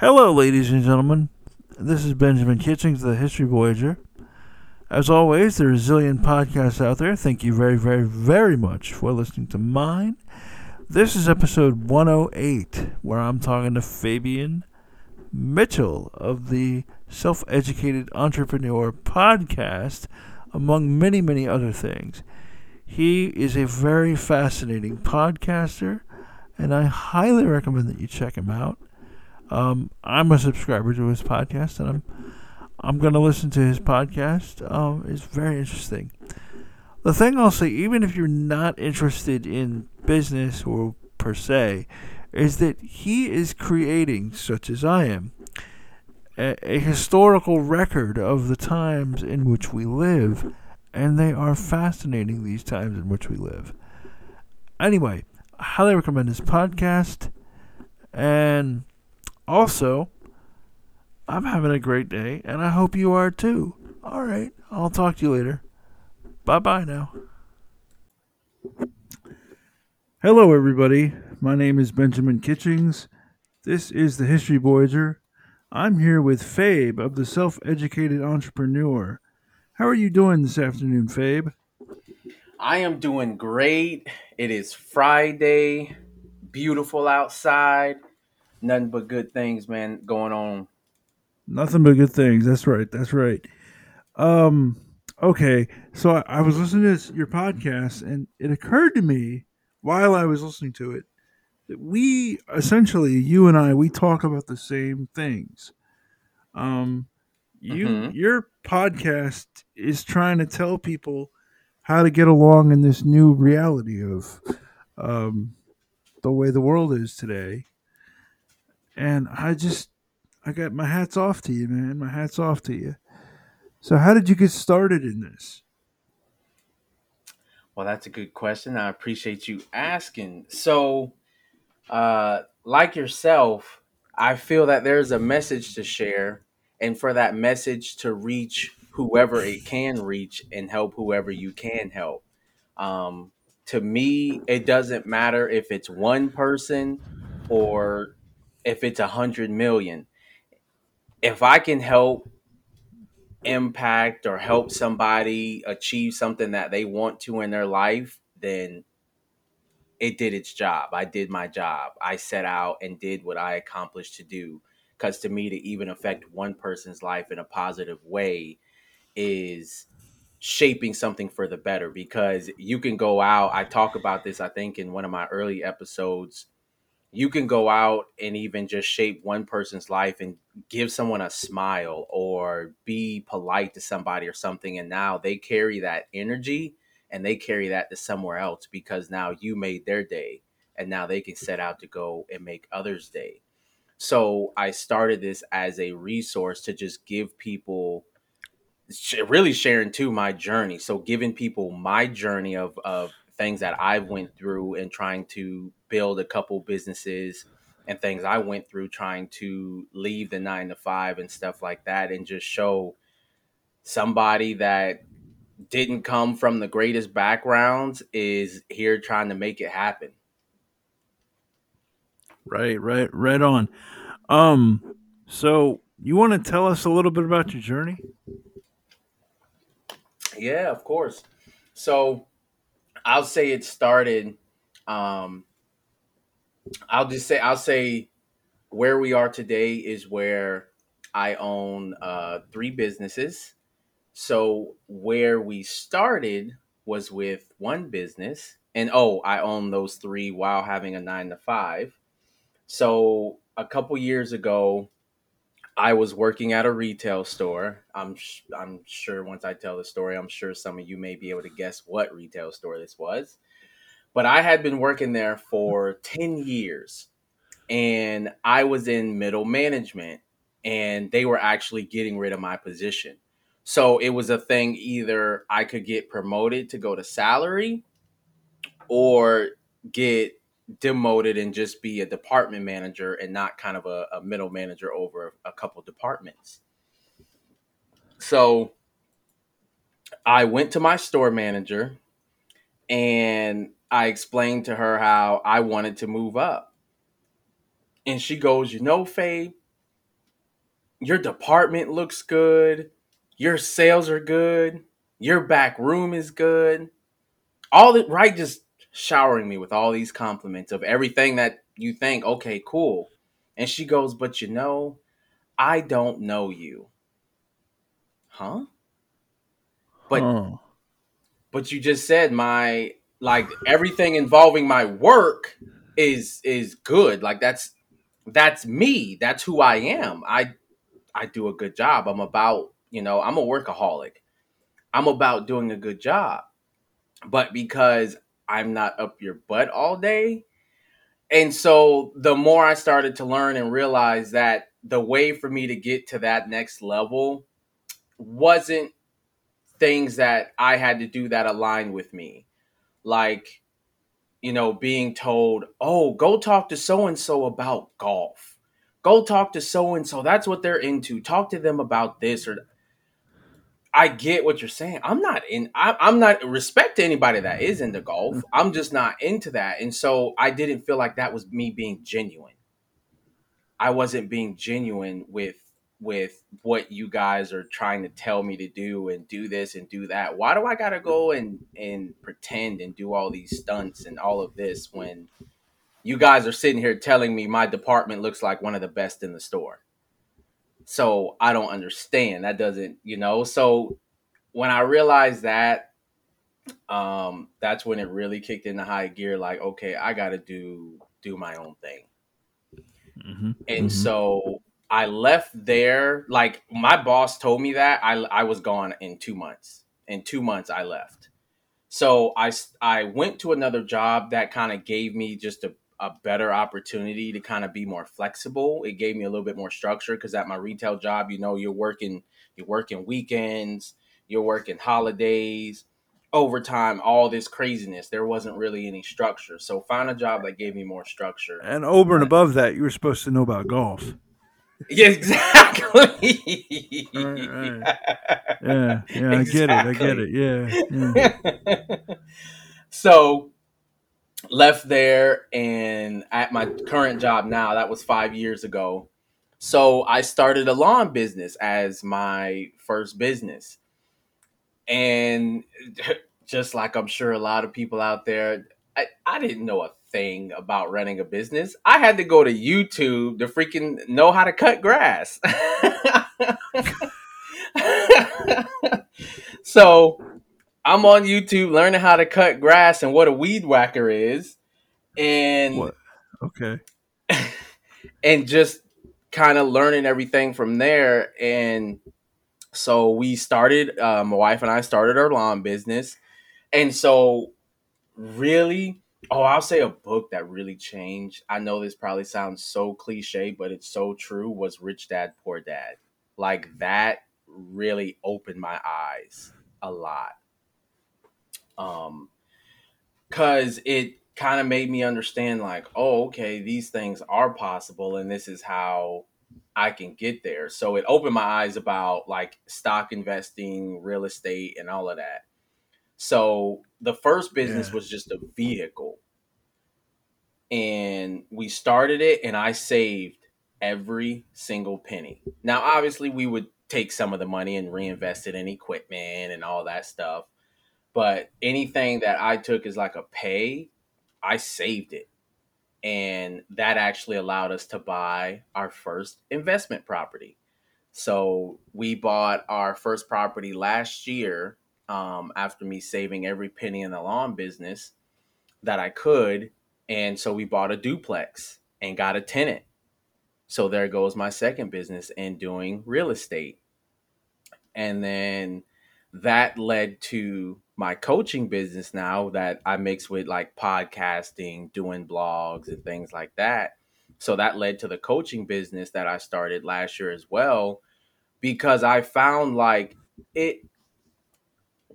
Hello, ladies and gentlemen. This is Benjamin Kitchings, the History Voyager. As always, there are a zillion podcasts out there. Thank you very, very, very much for listening to mine. This is episode 108, where I'm talking to Fabian Mitchell of the Self Educated Entrepreneur podcast, among many, many other things. He is a very fascinating podcaster, and I highly recommend that you check him out. Um, I'm a subscriber to his podcast, and I'm I'm going to listen to his podcast. Um, it's very interesting. The thing I'll say, even if you're not interested in business or per se, is that he is creating, such as I am, a, a historical record of the times in which we live, and they are fascinating. These times in which we live. Anyway, I highly recommend his podcast, and also, I'm having a great day, and I hope you are too. All right, I'll talk to you later. Bye bye now. Hello, everybody. My name is Benjamin Kitchings. This is the History Voyager. I'm here with Fabe of the Self Educated Entrepreneur. How are you doing this afternoon, Fabe? I am doing great. It is Friday, beautiful outside nothing but good things, man, going on. Nothing but good things. That's right. That's right. Um. Okay. So I, I was listening to your podcast, and it occurred to me while I was listening to it that we essentially, you and I, we talk about the same things. Um. You mm-hmm. your podcast is trying to tell people how to get along in this new reality of um, the way the world is today and I just, I got my hats off to you, man. My hats off to you. So, how did you get started in this? Well, that's a good question. I appreciate you asking. So, uh, like yourself, I feel that there's a message to share, and for that message to reach whoever it can reach and help whoever you can help. Um, to me, it doesn't matter if it's one person or if it's a hundred million. If I can help impact or help somebody achieve something that they want to in their life, then it did its job. I did my job. I set out and did what I accomplished to do. Because to me, to even affect one person's life in a positive way is shaping something for the better. Because you can go out, I talk about this, I think, in one of my early episodes you can go out and even just shape one person's life and give someone a smile or be polite to somebody or something and now they carry that energy and they carry that to somewhere else because now you made their day and now they can set out to go and make others day. So i started this as a resource to just give people really sharing too my journey. So giving people my journey of of things that I've went through and trying to build a couple businesses and things I went through trying to leave the nine to five and stuff like that, and just show somebody that didn't come from the greatest backgrounds is here trying to make it happen. Right, right, right on. Um, so you want to tell us a little bit about your journey? Yeah, of course. So I'll say it started um I'll just say I'll say where we are today is where I own uh, three businesses. So where we started was with one business, and oh, I own those three while having a nine to five. So a couple years ago, I was working at a retail store. I'm sh- I'm sure once I tell the story, I'm sure some of you may be able to guess what retail store this was. But I had been working there for 10 years and I was in middle management and they were actually getting rid of my position. So it was a thing either I could get promoted to go to salary or get demoted and just be a department manager and not kind of a, a middle manager over a couple departments. So I went to my store manager and I explained to her how I wanted to move up. And she goes, You know, Faye, your department looks good, your sales are good, your back room is good. All the right, just showering me with all these compliments of everything that you think, okay, cool. And she goes, But you know, I don't know you. Huh? But Huh. but you just said my like everything involving my work is is good. Like that's that's me. That's who I am. I I do a good job. I'm about, you know, I'm a workaholic. I'm about doing a good job. But because I'm not up your butt all day, and so the more I started to learn and realize that the way for me to get to that next level wasn't things that I had to do that aligned with me. Like, you know, being told, oh, go talk to so and so about golf. Go talk to so and so. That's what they're into. Talk to them about this or I get what you're saying. I'm not in. I, I'm not respect to anybody that is into golf. Mm. I'm just not into that, and so I didn't feel like that was me being genuine. I wasn't being genuine with with what you guys are trying to tell me to do and do this and do that. Why do I gotta go and and pretend and do all these stunts and all of this when you guys are sitting here telling me my department looks like one of the best in the store? So I don't understand. That doesn't, you know. So when I realized that, um, that's when it really kicked into high gear. Like, okay, I got to do do my own thing. Mhm. And Mhm. so I left there. Like my boss told me that I I was gone in two months. In two months, I left. So I, I went to another job that kind of gave me just a a better opportunity to kind of be more flexible. It gave me a little bit more structure because at my retail job, you know, you're working you're working weekends, you're working holidays, overtime, all this craziness. There wasn't really any structure. So find a job that gave me more structure. And over and above that, you were supposed to know about golf. Yeah, exactly. Right, right. Yeah, yeah, I get it. I get it. Yeah, yeah. so left there and at my current job now that was five years ago so i started a lawn business as my first business and just like i'm sure a lot of people out there I, I didn't know a thing about running a business i had to go to youtube to freaking know how to cut grass so i'm on youtube learning how to cut grass and what a weed whacker is and What? Okay. and just kind of learning everything from there. And so we started, uh, my wife and I started our lawn business. And so, really, oh, I'll say a book that really changed. I know this probably sounds so cliche, but it's so true was Rich Dad, Poor Dad. Like that really opened my eyes a lot. Um, cause it kind of made me understand like oh okay these things are possible and this is how i can get there so it opened my eyes about like stock investing real estate and all of that so the first business Yeah. was just a vehicle and we started it and i saved every single penny now obviously we would take some of the money and reinvest it in equipment and all that stuff but anything that i took as like a pay I saved it. And that actually allowed us to buy our first investment property. So we bought our first property last year um, after me saving every penny in the lawn business that I could. And so we bought a duplex and got a tenant. So there goes my second business in doing real estate. And then that led to my coaching business now that I mix with like podcasting, doing blogs and things like that. So that led to the coaching business that I started last year as well because I found like it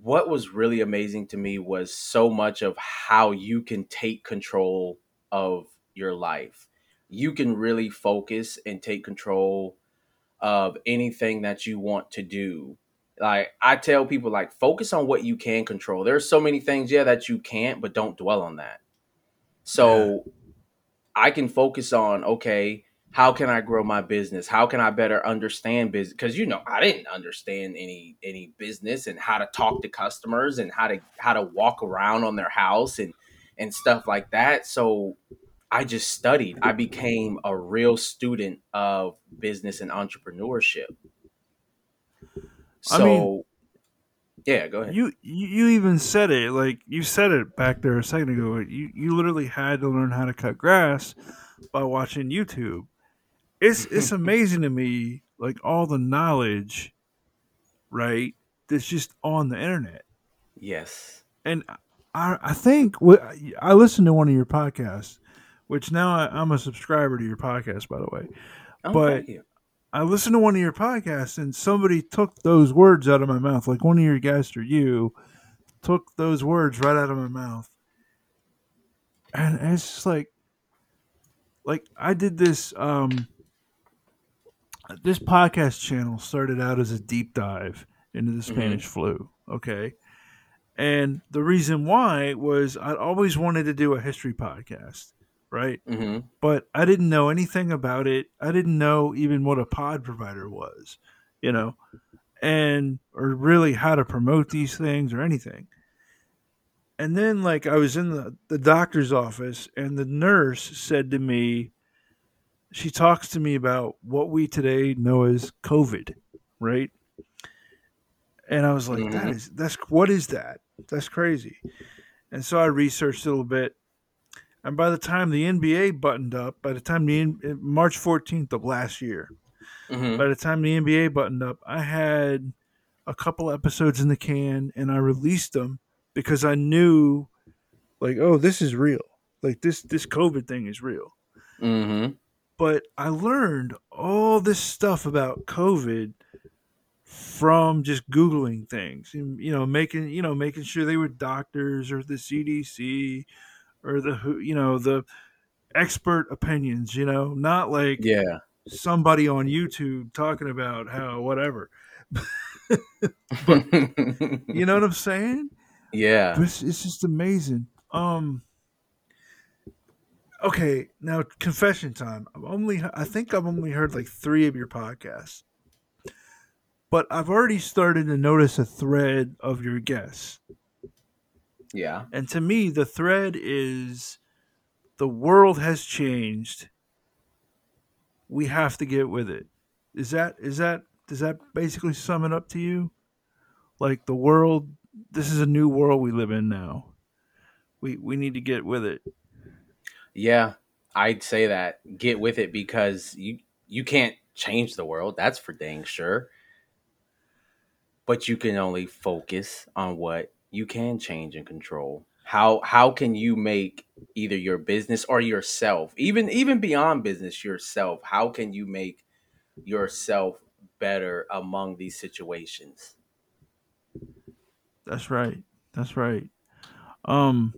what was really amazing to me was so much of how you can take control of your life. You can really focus and take control of anything that you want to do like I tell people like focus on what you can control. There's so many things yeah that you can't, but don't dwell on that. So I can focus on okay, how can I grow my business? How can I better understand business? Because you know, I didn't understand any any business and how to talk to customers and how to how to walk around on their house and and stuff like that. So I just studied. I became a real student of business and entrepreneurship. So, I mean, yeah, go ahead. You you even said it like you said it back there a second ago. You you literally had to learn how to cut grass by watching YouTube. It's it's amazing to me like all the knowledge, right? That's just on the internet. Yes. And I I think I listened to one of your podcasts, which now I, am a subscriber to your podcast, by the way. Oh, but I listened to one of your podcasts and somebody took those words out of my mouth. Like one of your guests or you took those words right out of my mouth. And it's just like like I did this um this podcast channel started out as a deep dive into the mm-hmm. Spanish mm-hmm. flu, okay? And the reason why was I'd always wanted to do a history podcast right? Mm-hmm. But I didn't know anything about it. I didn't know even what a pod provider was, you know, and or really how to promote these things or anything. And then, like, I was in the, the doctor's office, and the nurse said to me, she talks to me about what we today know as COVID, right? And I was like, mm-hmm. that is, that's, what is that? That's crazy. And so I researched a little bit and by the time the NBA buttoned up, by the time the March 14th of last year, mm-hmm. by the time the NBA buttoned up, I had a couple episodes in the can and I released them because I knew, like, oh, this is real. Like this this COVID thing is real. Mm-hmm. But I learned all this stuff about COVID from just googling things and you know making you know making sure they were doctors or the CDC or the WHO you know the expert opinions you know not like yeah. somebody on youtube talking about how whatever. But, you know what i'm saying? Yeah. It's, it's just amazing. Um okay now confession time i've only i think i've only heard like three of your podcasts but i've already started to notice a thread of your guests yeah. And to me, the thread is the world has changed. We have to get with it. Is that is that does that basically sum it up to you? Like the world this is a new world we live in now. We we need to get with it. Yeah, I'd say that. Get with it because you you can't change the world. That's for dang sure. But you can only focus on what you can change and control how how can you make either your business or yourself even even beyond business yourself how can you make yourself better among these situations that's right that's right um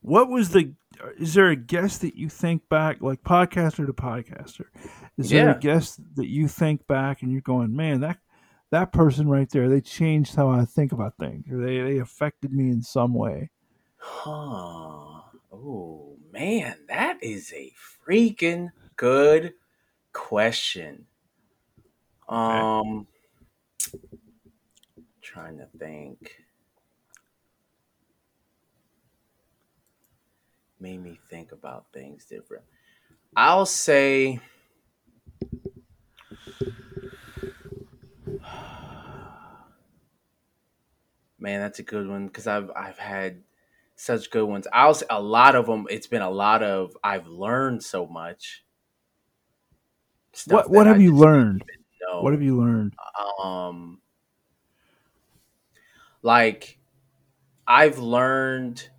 what was the is there a guest that you think back like podcaster to podcaster is there a guest that you think back and you're going man that that person right there, they changed how I think about things, or they they affected me in some way. Huh. Oh man, that is a freaking good question. Um, trying to think. Made me think about things different. I'll say Man, that's a good one because I've I've had such good ones. I'll say a lot of them. It's been a lot of I've learned so much. What What have you learned? What have you learned? Um, like I've learned.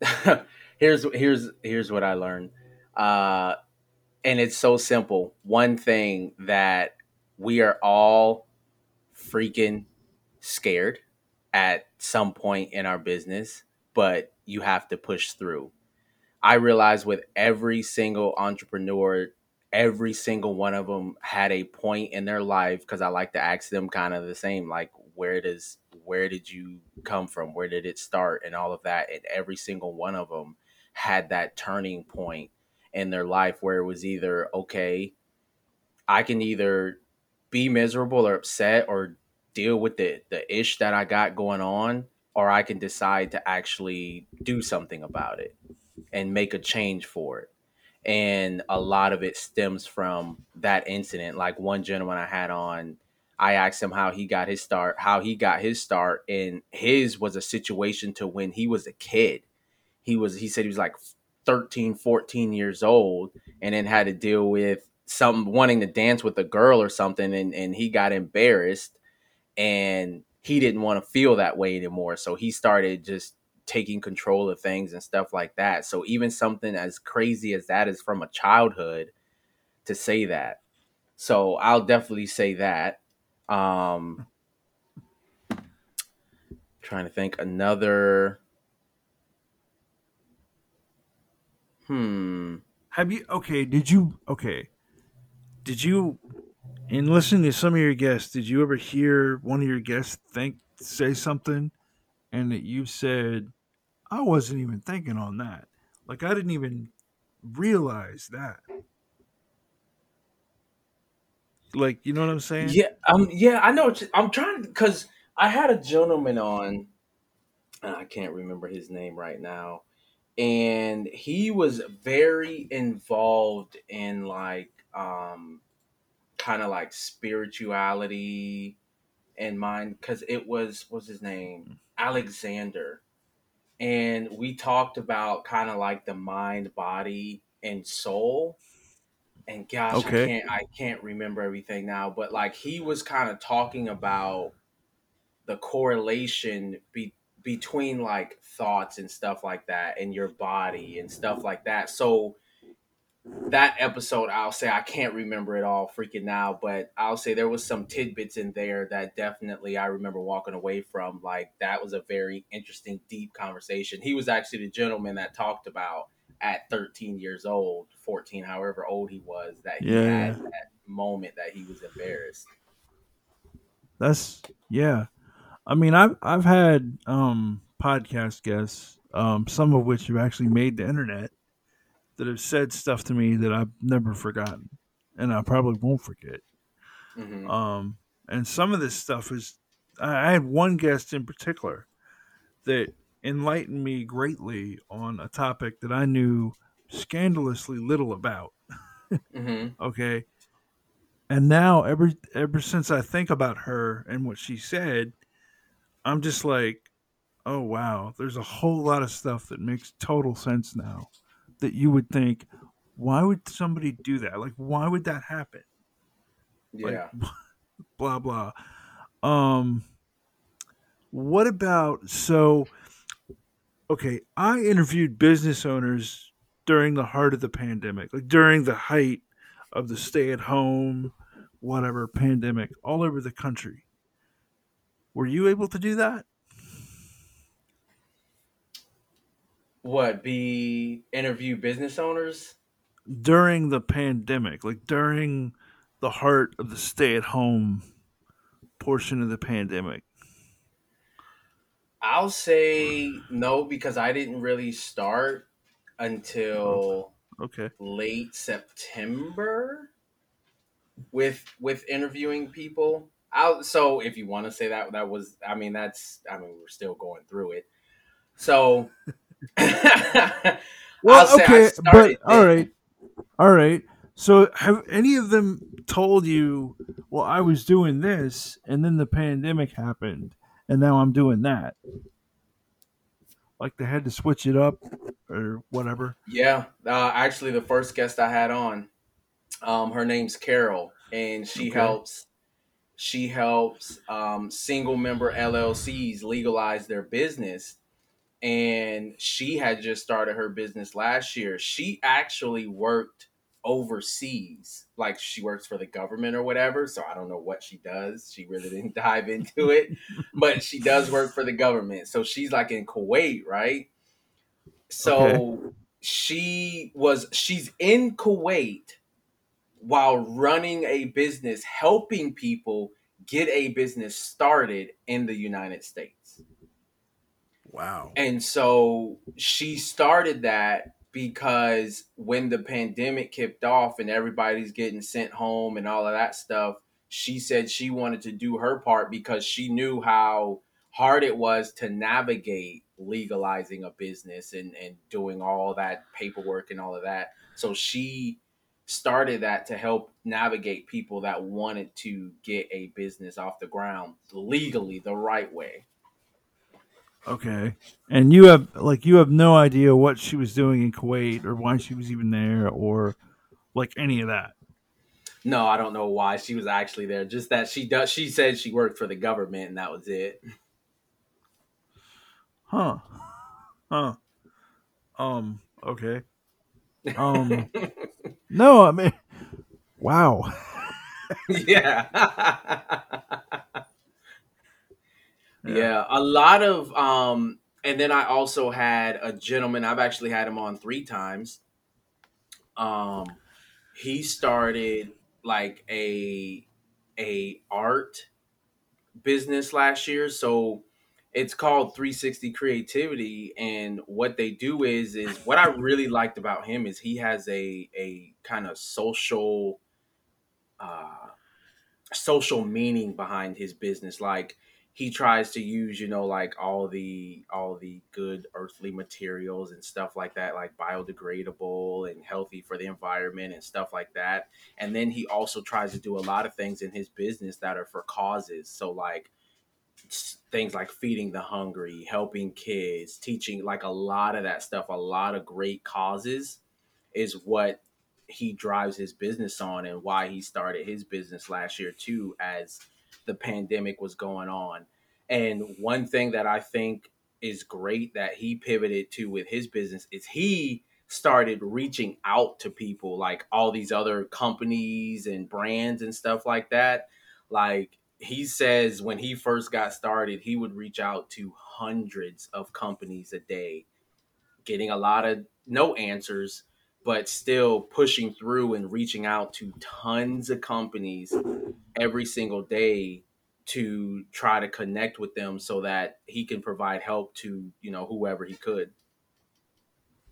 here's here's here's what I learned. Uh, and it's so simple. One thing that we are all freaking scared at some point in our business, but you have to push through. I realize with every single entrepreneur, every single one of them had a point in their life because I like to ask them kind of the same, like where does where did you come from? Where did it start? And all of that. And every single one of them had that turning point in their life where it was either okay, I can either be miserable or upset or deal with the the ish that I got going on, or I can decide to actually do something about it and make a change for it. And a lot of it stems from that incident. Like one gentleman I had on, I asked him how he got his start, how he got his start, and his was a situation to when he was a kid. He was he said he was like 13, 14 years old and then had to deal with some wanting to dance with a girl or something and, and he got embarrassed and he didn't want to feel that way anymore. So he started just taking control of things and stuff like that. So even something as crazy as that is from a childhood to say that. So I'll definitely say that. Um trying to think another Hmm. Have you okay, did you okay. Did you in listening to some of your guests, did you ever hear one of your guests think say something and that you said, I wasn't even thinking on that. Like I didn't even realize that. Like, you know what I'm saying? Yeah, um, yeah, I know. I'm trying because I had a gentleman on. and I can't remember his name right now, and he was very involved in like um, kind of like spirituality and mind because it was what's his name Alexander, and we talked about kind of like the mind, body, and soul and gosh, Okay. I can't I can't remember everything now, but like he was kind of talking about the correlation be, between like thoughts and stuff like that and your body and stuff like that. So that episode, I'll say I can't remember it all freaking now, but I'll say there was some tidbits in there that definitely I remember walking away from. Like that was a very interesting, deep conversation. He was actually the gentleman that talked about at 13 years old, 14, however old he was, that he Yeah. had that moment that he was embarrassed. That's yeah. I mean, I've I've had um podcast guests, um, some of which have actually made the internet, that have said stuff to me that I've never forgotten, and I probably won't forget. hmm Um, and some of this stuff is, I had one guest in particular that enlightened me greatly on a topic that I knew scandalously little about. hmm Okay. And now ever ever since I think about her and what she said, I'm just like, oh wow, there's a whole lot of stuff that makes total sense now that you would think, why would somebody do that? Like why would that happen? Like Yeah. blah blah. Um what about so okay, I interviewed business owners during the heart of the pandemic, like during the height of the stay at home, whatever pandemic, all over the country. Were you able to do that? What be interview business owners? During the pandemic, like during the heart of the stay at home portion of the pandemic. I'll say no because I didn't really start until Okay. late September with with interviewing people. I'll, so if you want to say that that was I mean that's I mean we're still going through it. So Well, I'll say I okay, but all right, all right. So, have any of them told you, "Well, I was doing this, and then the pandemic happened, and now I'm doing that"? Like they had to switch it up, or whatever. Yeah, uh, actually, the first guest I had on, um, her name's Carol, and she Okay. helps. She helps um, single member LLCs legalize their business, and she had just started her business last year. She actually worked overseas, like she works for the government or whatever. So I don't know what she does. She really didn't dive into it, but she does work for the government. So she's like in Kuwait, right? So she was she's in Kuwait while running a business helping people get a business started in the United States. Wow. And so she started that because when the pandemic kicked off and everybody's getting sent home and all of that stuff, she said she wanted to do her part because she knew how hard it was to navigate legalizing a business and, and doing all that paperwork and all of that. So she started that to help navigate people that wanted to get a business off the ground legally the right way. Okay. And you have like you have no idea what she was doing in Kuwait or why she was even there or like any of that. No, I don't know why she was actually there. Just that she does she said she worked for the government and that was it. Huh. Huh. Um, okay. Um No, I mean wow. yeah. yeah. a lot of um and then I also had a gentleman, I've actually had him on 3 times. Um he started like a a art business last year, so it's called 360 creativity and what they do is is what i really liked about him is he has a a kind of social uh social meaning behind his business like he tries to use you know like all the all the good earthly materials and stuff like that like biodegradable and healthy for the environment and stuff like that. And then he also tries to do a lot of things in his business that are for causes. So like things like feeding the hungry, helping kids, teaching like a lot of that stuff, a lot of great causes is what he drives his business on and why he started his business last year too as the pandemic was going on. And one thing that I think is great that he pivoted to with his business is he started reaching out to people like all these other companies and brands and stuff like that. Like he says when he first got started, he would reach out to hundreds of companies a day, getting a lot of no answers, but still pushing through and reaching out to tons of companies every single day to try to connect with them so that he can provide help to, you know, whoever he could.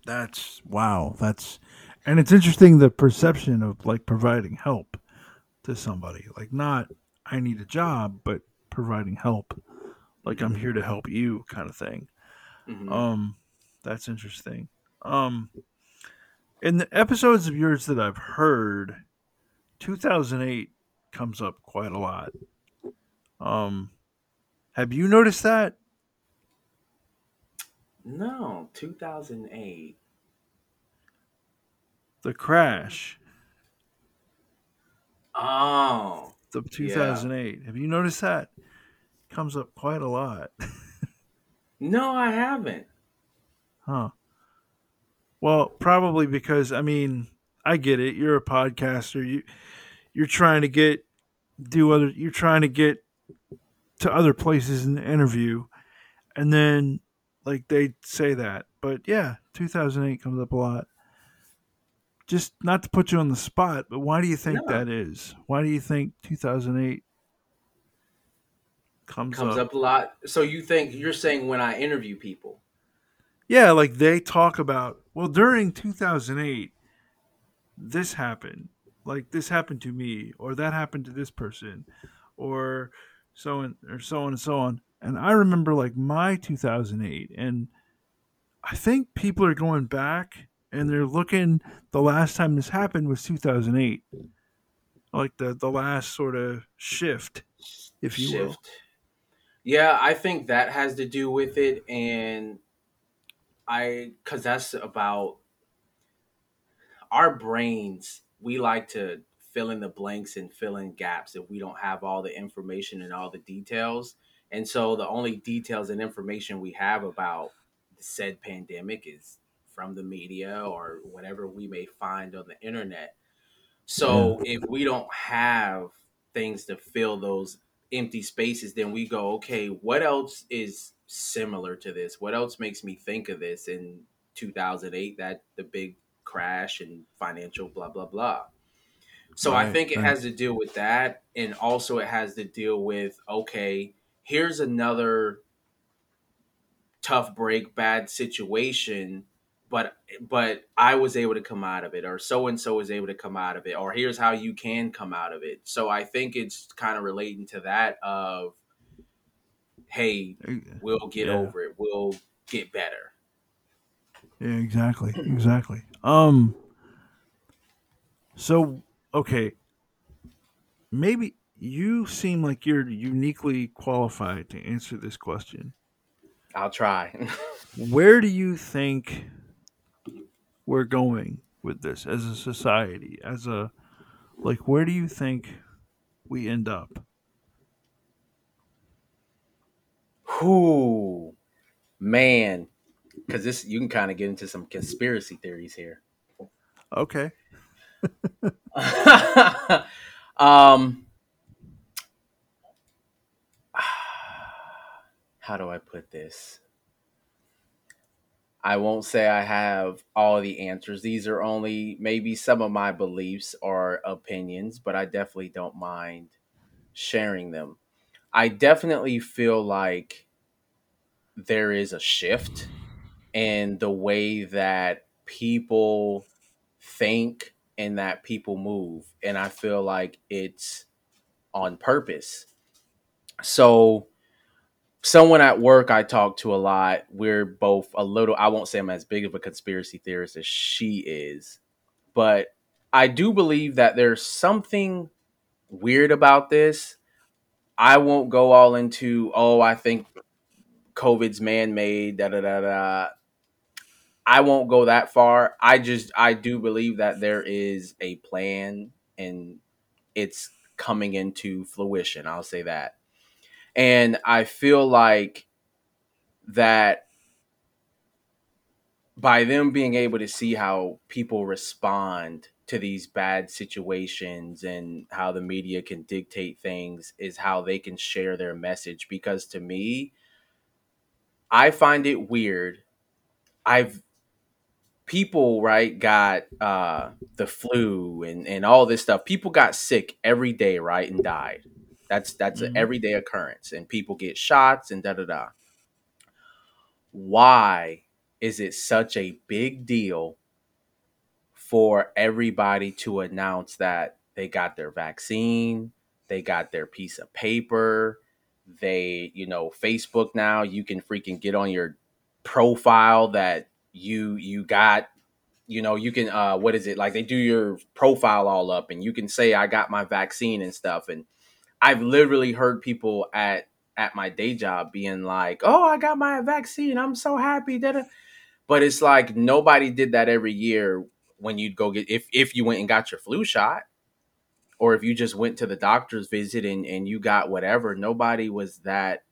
That's wow. That's and it's interesting the perception of like providing help to somebody. Like not I need a job, but providing help, like I'm here to help you, kind of thing. Mm-hmm. Um, that's interesting. Um, in the episodes of yours that I've heard, 2008 comes up quite a lot. Um, have you noticed that? No, 2008. The crash. Oh the 2008. Yeah. Have you noticed that? Comes up quite a lot. no, I haven't. Huh. Well, probably because I mean, I get it. You're a podcaster. You you're trying to get do other you're trying to get to other places in the interview and then like they say that. But yeah, 2008 comes up a lot just not to put you on the spot, but why do you think no. that is? Why do you think 2008 comes, comes up? up a lot? So you think you're saying when I interview people? Yeah, like they talk about, well, during 2008, this happened. Like this happened to me, or that happened to this person, or so on, or so on and so on. And I remember like my 2008, and I think people are going back and they're looking. The last time this happened was 2008, like the the last sort of shift, if you shift. will. Yeah, I think that has to do with it, and I because that's about our brains. We like to fill in the blanks and fill in gaps if we don't have all the information and all the details. And so the only details and information we have about the said pandemic is from the media or whatever we may find on the internet. So if we don't have things to fill those empty spaces, then we go, okay, what else is similar to this? What else makes me think of this in 2008? That the big crash and financial blah blah blah. So right, I think it right. has to deal with that, and also it has to deal with okay, here's another tough break, bad situation but but I was able to come out of it, or so and so was able to come out of it, or here's how you can come out of it. So I think it's kind of relating to that of, hey, we'll get Yeah. over it, we'll get better. Yeah, exactly, exactly. Um. So okay, maybe you seem like you're uniquely qualified to answer this question. I'll try. Where do you think we're going with this as a society? As a like, where do you think we end up? Whoo, man, because this you can kind of get into some conspiracy theories here. Okay. um, how do I put this? I won't say I have all the answers. These are only maybe some of my beliefs or opinions, but I definitely don't mind sharing them. I definitely feel like there is a shift in the way that people think and that people move. And I feel like it's on purpose. So, someone at work I talk to a lot, we're both a little, I won't say I'm as big of a conspiracy theorist as she is, but I do believe that there's something weird about this. I won't go all into, oh, I think COVID's man made, da da da da. I won't go that far. I just, I do believe that there is a plan and it's coming into fruition. I'll say that. And I feel like that by them being able to see how people respond to these bad situations and how the media can dictate things is how they can share their message because to me I find it weird. I've people right got uh the flu and and all this stuff. People got sick every day, right, and died. That's that's an Mhm. everyday occurrence, and people get shots and da da da. Why is it such a big deal for everybody to announce that they got their vaccine, they got their piece of paper, they, you know, Facebook now, you can freaking get on your profile that you you got you know you can uh what is it like they do your profile all up and you can say i got my vaccine and stuff and i've literally heard people at at my day job being like oh i got my vaccine. I'm so happy. Da-da." but it's like nobody did that every year when you'd go get if if you went and got your flu shot or if you just went to the doctor's visit and, and you got whatever nobody was that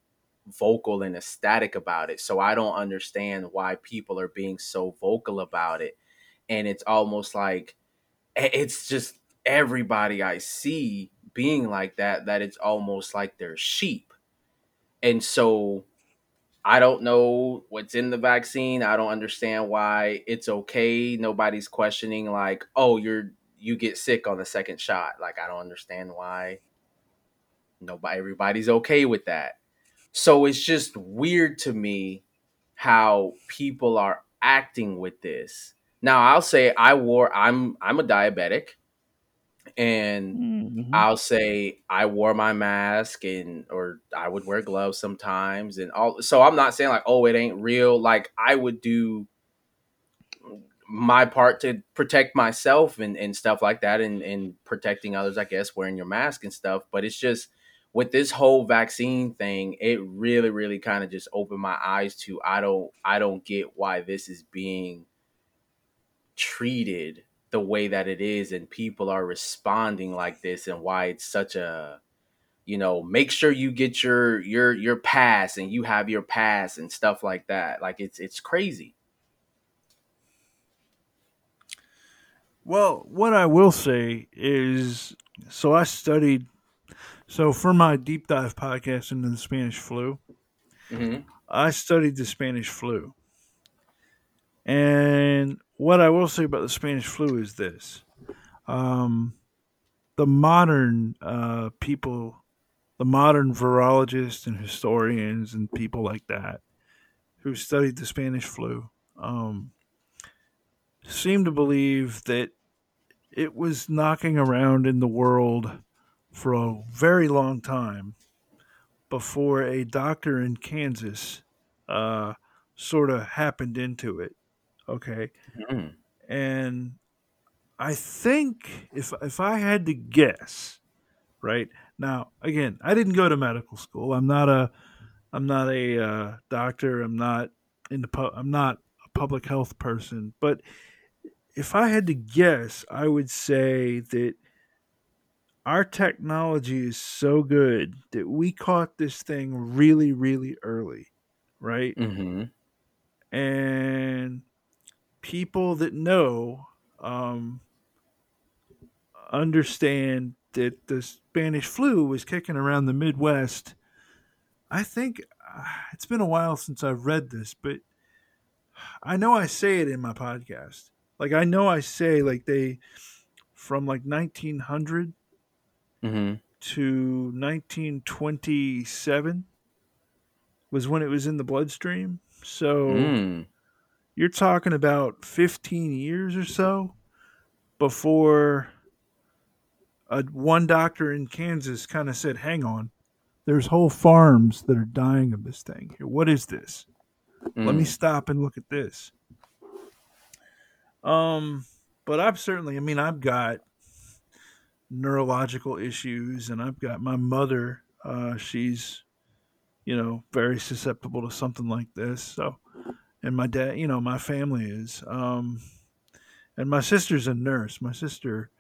vocal and ecstatic about it. So i don't understand why people are being so vocal about it. And it's almost like eh, it's just everybody i see being like that that it's almost like they're sheep and so I don't know what's in the vaccine. I don't understand why it's okay. Nobody's questioning like, "Oh, you're you get sick on the second shot." Like I don't understand why nobody everybody's okay with that. So it's just weird to me how people are acting with this. Now, I'll say I wore I'm I'm a diabetic and Mhm. I'll say I wore my mask and or I would wear gloves sometimes and all so I'm not saying like oh it ain't real like I would do my part to protect myself and, and stuff like that and, and protecting others I guess wearing your mask and stuff but it's just with this whole vaccine thing it really really kind of just opened my eyes to I don't I don't get why this is being treated the way that it is and people are responding like this and why it's such a you know make sure you get your your your pass and you have your pass and stuff like that. Like it's it's crazy. Well, what I will say is so I studied so for my deep dive podcast into the Spanish flu, hmm I studied the Spanish flu. And what I will say about the Spanish flu is this. Um, the modern uh, people, the modern virologists and historians and people like that who studied the Spanish flu, um, seem to believe that it was knocking around in the world for a very long time before a doctor in Kansas uh, sort of happened into it. Okay. Mm. And I think if if I had to guess, right now, again, I didn't go to medical school. I'm not a I'm not a uh, doctor. I'm not in the pu- I'm not a public health person. But if I had to guess, I would say that our technology is so good that we caught this thing really, really early, right? hmm And people that know um, understand that the Spanish flu was kicking around the Midwest. I think uh, it's been a while since I've read this, but I know I say it in my podcast. Like I know I say like they from like 1900 hmm to 1927 was when it was in the bloodstream. So Mm. You're talking about 15 years or so before a, one doctor in Kansas kind of said, "Hang on, there's whole farms that are dying of this thing. Here, what is this? Let me Mm. stop and look at this." Um, but I've certainly, I mean, I've got neurological issues, and I've got my mother. Uh, she's, you know, very susceptible to something like this. So, and my dad, you know, my family is. Um, and my sister's a nurse. My sister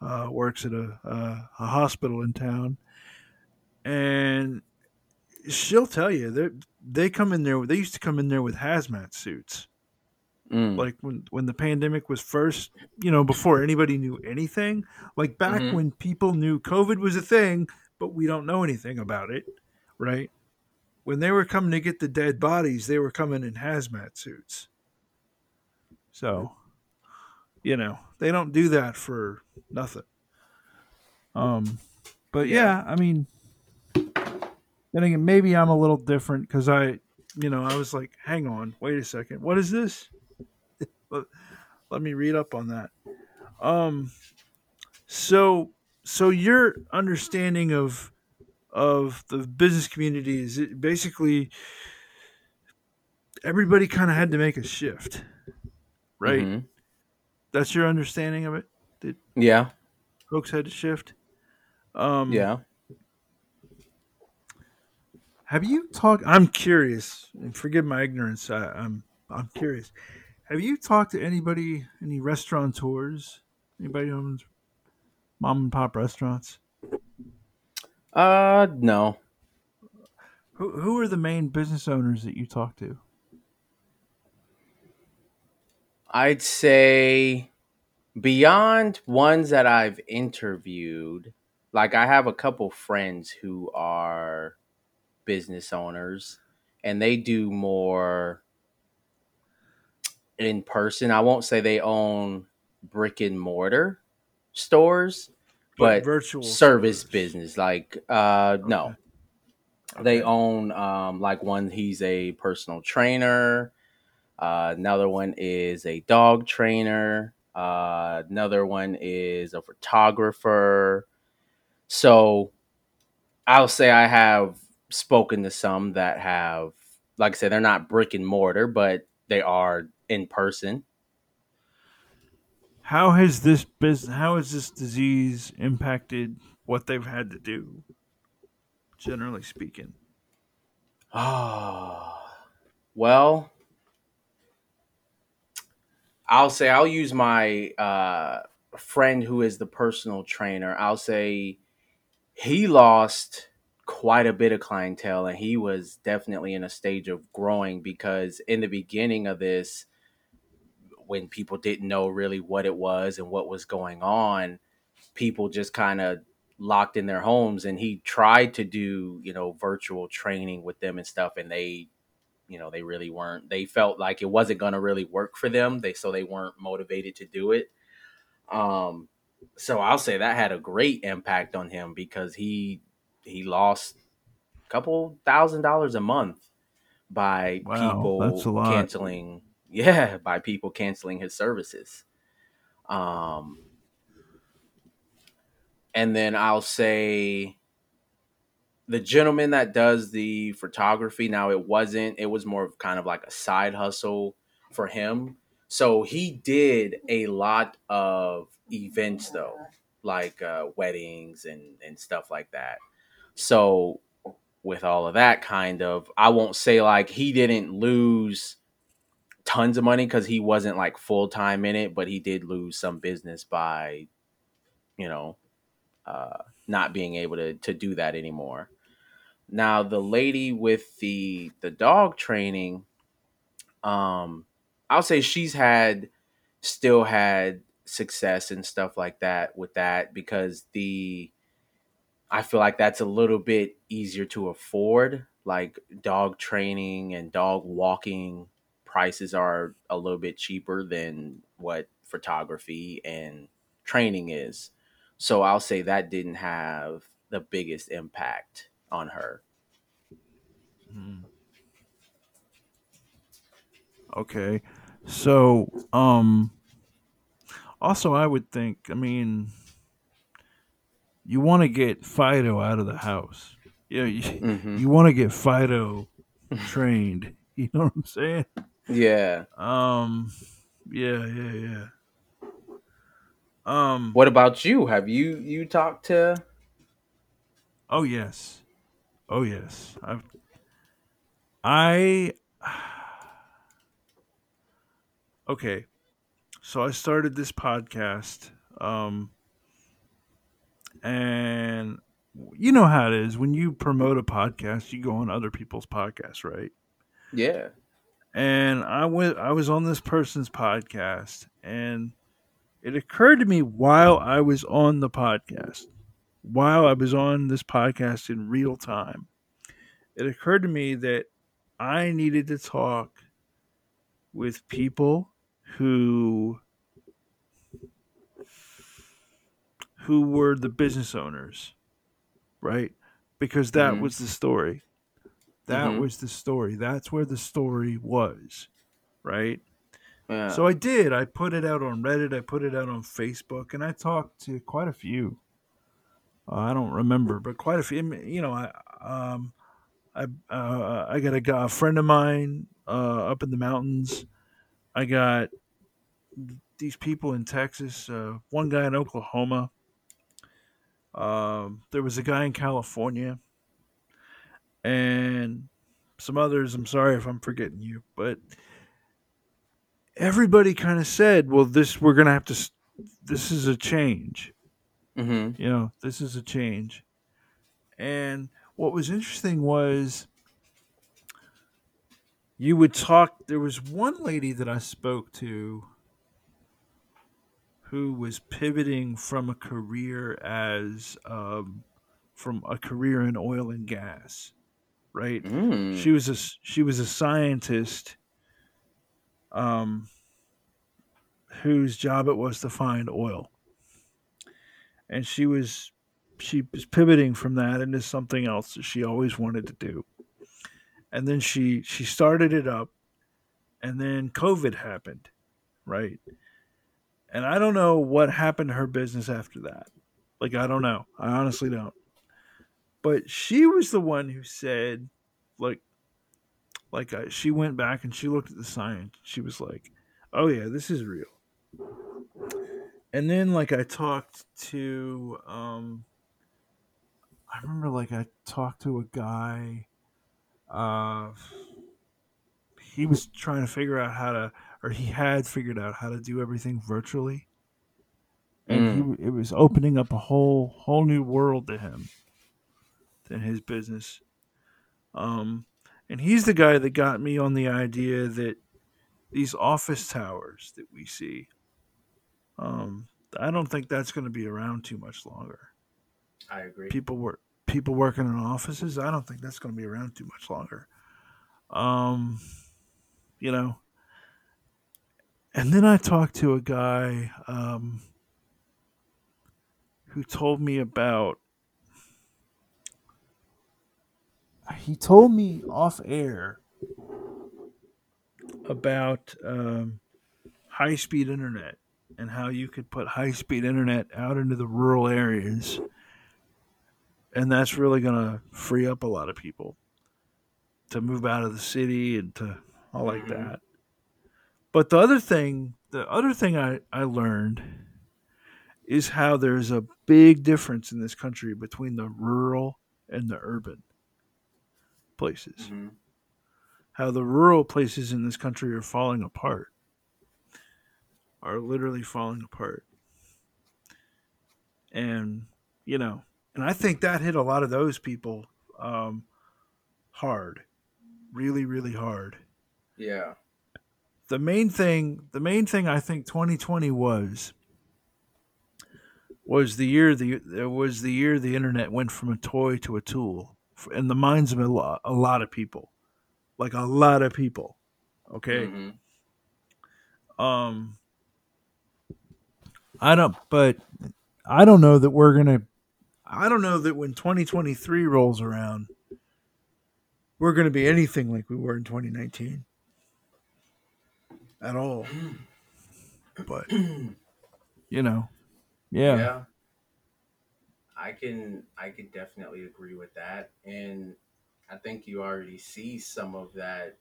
uh, works at a, a a hospital in town, and she'll tell you they they come in there. They used to come in there with hazmat suits, Mm. like when when the pandemic was first, you know, before anybody knew anything. Like back hmm when people knew COVID was a thing, but we don't know anything about it, right? When they were coming to get the dead bodies, they were coming in hazmat suits. So, you know, they don't do that for nothing. Um, but Yeah. I mean, then again, maybe I'm a little different because I, you know, I was like, hang on, wait a second, what is this? let me read up on that. Um, so, so your understanding of of the business community is it basically everybody kind of had to make a shift, right? hmm That's your understanding of it. That Yeah. folks had to shift. Um, Yeah. Have you talked? I'm curious, and forgive my ignorance. I, I'm I'm curious. Have you talked to anybody, any restaurateurs, anybody who owns mom and pop restaurants? Uh, no. Who who are the main business owners that you talk to? I'd say beyond ones that I've interviewed, like I have a couple friends who are business owners and they do more in person. I won't say they own brick and mortar stores, but virtual service business. Like, uh, no, Okay. they own um, like one. He's a personal trainer. Uh, another one is a dog trainer. Uh, another one is a photographer. So I'll say I have spoken to some that have, like I said, they're not brick and mortar, but they are in person. How has this business? How has this disease impacted what they've had to do? Generally speaking, Oh, well, I'll say I'll use my uh, friend who is the personal trainer. I'll say he lost quite a bit of clientele and he was definitely in a stage of growing because in the beginning of this when people didn't know really what it was and what was going on people just kind of locked in their homes and he tried to do you know virtual training with them and stuff and they you know they really weren't they felt like it wasn't going to really work for them they so they weren't motivated to do it. Um so i'll say that had a great impact on him because he he lost a couple thousand dollars a month by wow, people canceling yeah, by people canceling his services. Um, and then I'll say the gentleman that does the photography now it wasn't it was more of kind of like a side hustle for him so he did a lot of events though like uh, weddings and and stuff like that so with all of that kind of i won't say like he didn't lose tons of money because he wasn't like full-time in it but he did lose some business by you know uh, not being able to to do that anymore now the lady with the the dog training, um, I'll say she's had still had success and stuff like that with that because the I feel like that's a little bit easier to afford. Like dog training and dog walking prices are a little bit cheaper than what photography and training is. So I'll say that didn't have the biggest impact on her. Hmm. Okay. So, um also I would think, I mean, you want to get Fido out of the house. Yeah, you, hmm you want to get Fido trained. You know what I'm saying? Yeah. Um yeah, yeah, yeah. Um What about you? Have you you talked to? oh yes. Oh yes. I've I okay. So I started this podcast um and you know how it is when you promote a podcast, you go on other people's podcasts, right? Yeah. And I went I was on this person's podcast and it occurred to me while I was on the podcast, while I was on this podcast in real time, it occurred to me that I needed to talk with people who who were the business owners, right? Because that hmm was the story. That hmm was the story. That's where the story was, right? Yeah. So I did. I put it out on Reddit. I put it out on Facebook, and I talked to quite a few. Uh, I don't remember, but quite a few. You know, I um, I uh, I got a, a friend of mine uh, up in the mountains. I got these people in Texas. Uh, one guy in Oklahoma. Um, there was a guy in California, and some others. I'm sorry if I'm forgetting you, but everybody kind of said, "Well, this we're gonna have to. This is a change. hmm You know, this is a change." And what was interesting was you would talk. There was one lady that I spoke to who was pivoting from a career as um, from a career in oil and gas, right? Mm. She was a she was a scientist um, whose job it was to find oil, and she was she was pivoting from that into something else that she always wanted to do. And then she she started it up, and then COVID happened, right? And I don't know what happened to her business after that. Like I don't know. I honestly don't. But she was the one who said, like, like I, she went back and she looked at the science. She was like, "Oh yeah, this is real." And then like I talked to, um, I remember like I talked to a guy. Uh, he was trying to figure out how to, or he had figured out how to do everything virtually, and Mm. w- it was opening up a whole whole new world to him, in his business. Um, and he's the guy that got me on the idea that these office towers that we see, um, I don't think that's going to be around too much longer. I agree. People work people working in offices. I don't think that's going to be around too much longer. Um, you know. And then I talked to a guy um, who told me about. He told me off air about um, high speed internet and how you could put high speed internet out into the rural areas. And that's really going to free up a lot of people to move out of the city and to all like Mhm. that. But the other thing, the other thing I, I learned is how there's a big difference in this country between the rural and the urban places. Mhm. How the rural places in this country are falling apart. Are literally falling apart. And, you know, and I think that hit a lot of those people um, hard. Really, really hard. Yeah. the main thing the main thing I think 2020 was was the year the it was the year the internet went from a toy to a tool in the minds of a lot, a lot of people. Like a lot of people. Okay? Mhm. um I don't but I don't know that we're going to I don't know that when 2023 rolls around we're going to be anything like we were in 2019 at all. But you know yeah, yeah. I can I can definitely agree with that. And I think you already see some of that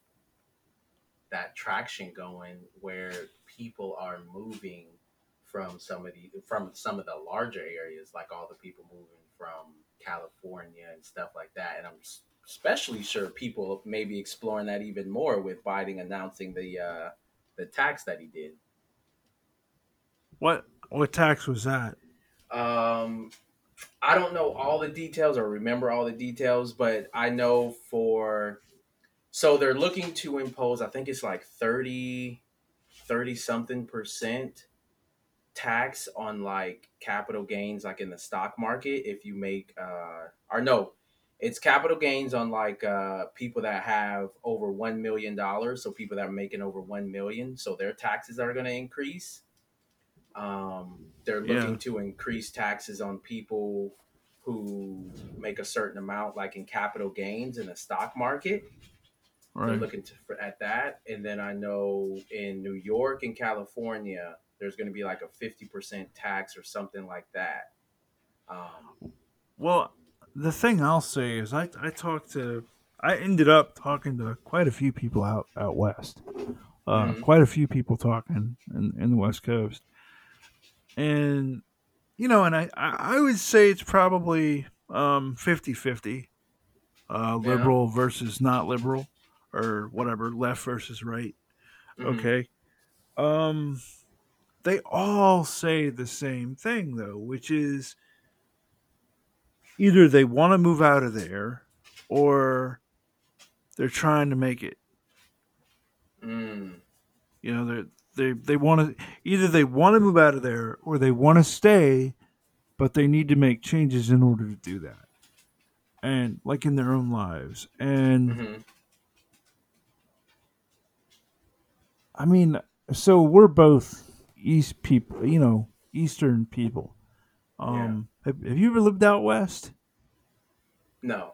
that traction going where people are moving from some of the from some of the larger areas, like all the people moving from California and stuff like that. And I'm especially sure people may be exploring that even more with Biden announcing the uh, the tax that he did. what what tax was that Um, I don't know all the details or remember all the details, but I know for so they're looking to impose, I think it's like 30, 30 something percent tax on like capital gains, like in the stock market. If you make, uh, or no, it's capital gains on like uh, people that have over $1 million. So people that are making over 1 million. So their taxes are going to increase. Um, they're Yeah. looking to increase taxes on people who make a certain amount, like in capital gains in the stock market. They're looking to, for, at that. And then I know in New York and California, there's going to be like a 50% tax or something like that. Um, well the thing i'll say is i i talked to i ended up talking to quite a few people out out west uh Mhm. quite a few people talking in, in the west coast and you know and i i would say it's probably um 50 50 uh Yeah. liberal versus not liberal or whatever left versus right mhm. okay um they all say the same thing though which is either they want to move out of there or they're trying to make it Mm, you know they they they want to either they want to move out of there or they want to stay but they need to make changes in order to do that and like in their own lives and mhm. I mean, so we're both East people, you know, Eastern people. Um, have, have you ever lived out west? No.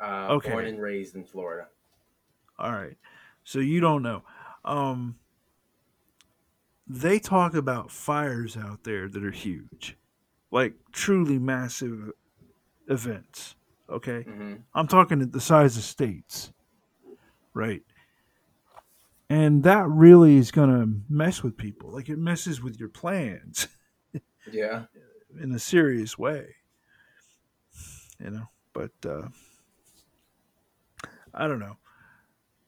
Uh, Okay. Born and raised in Florida. All right, so you don't know. Um, they talk about fires out there that are huge, like truly massive events. Okay, hmm I'm talking at the size of states, right? And that really is going to mess with people. Like it messes with your plans. Yeah. in a serious way. You know, but uh, I don't know.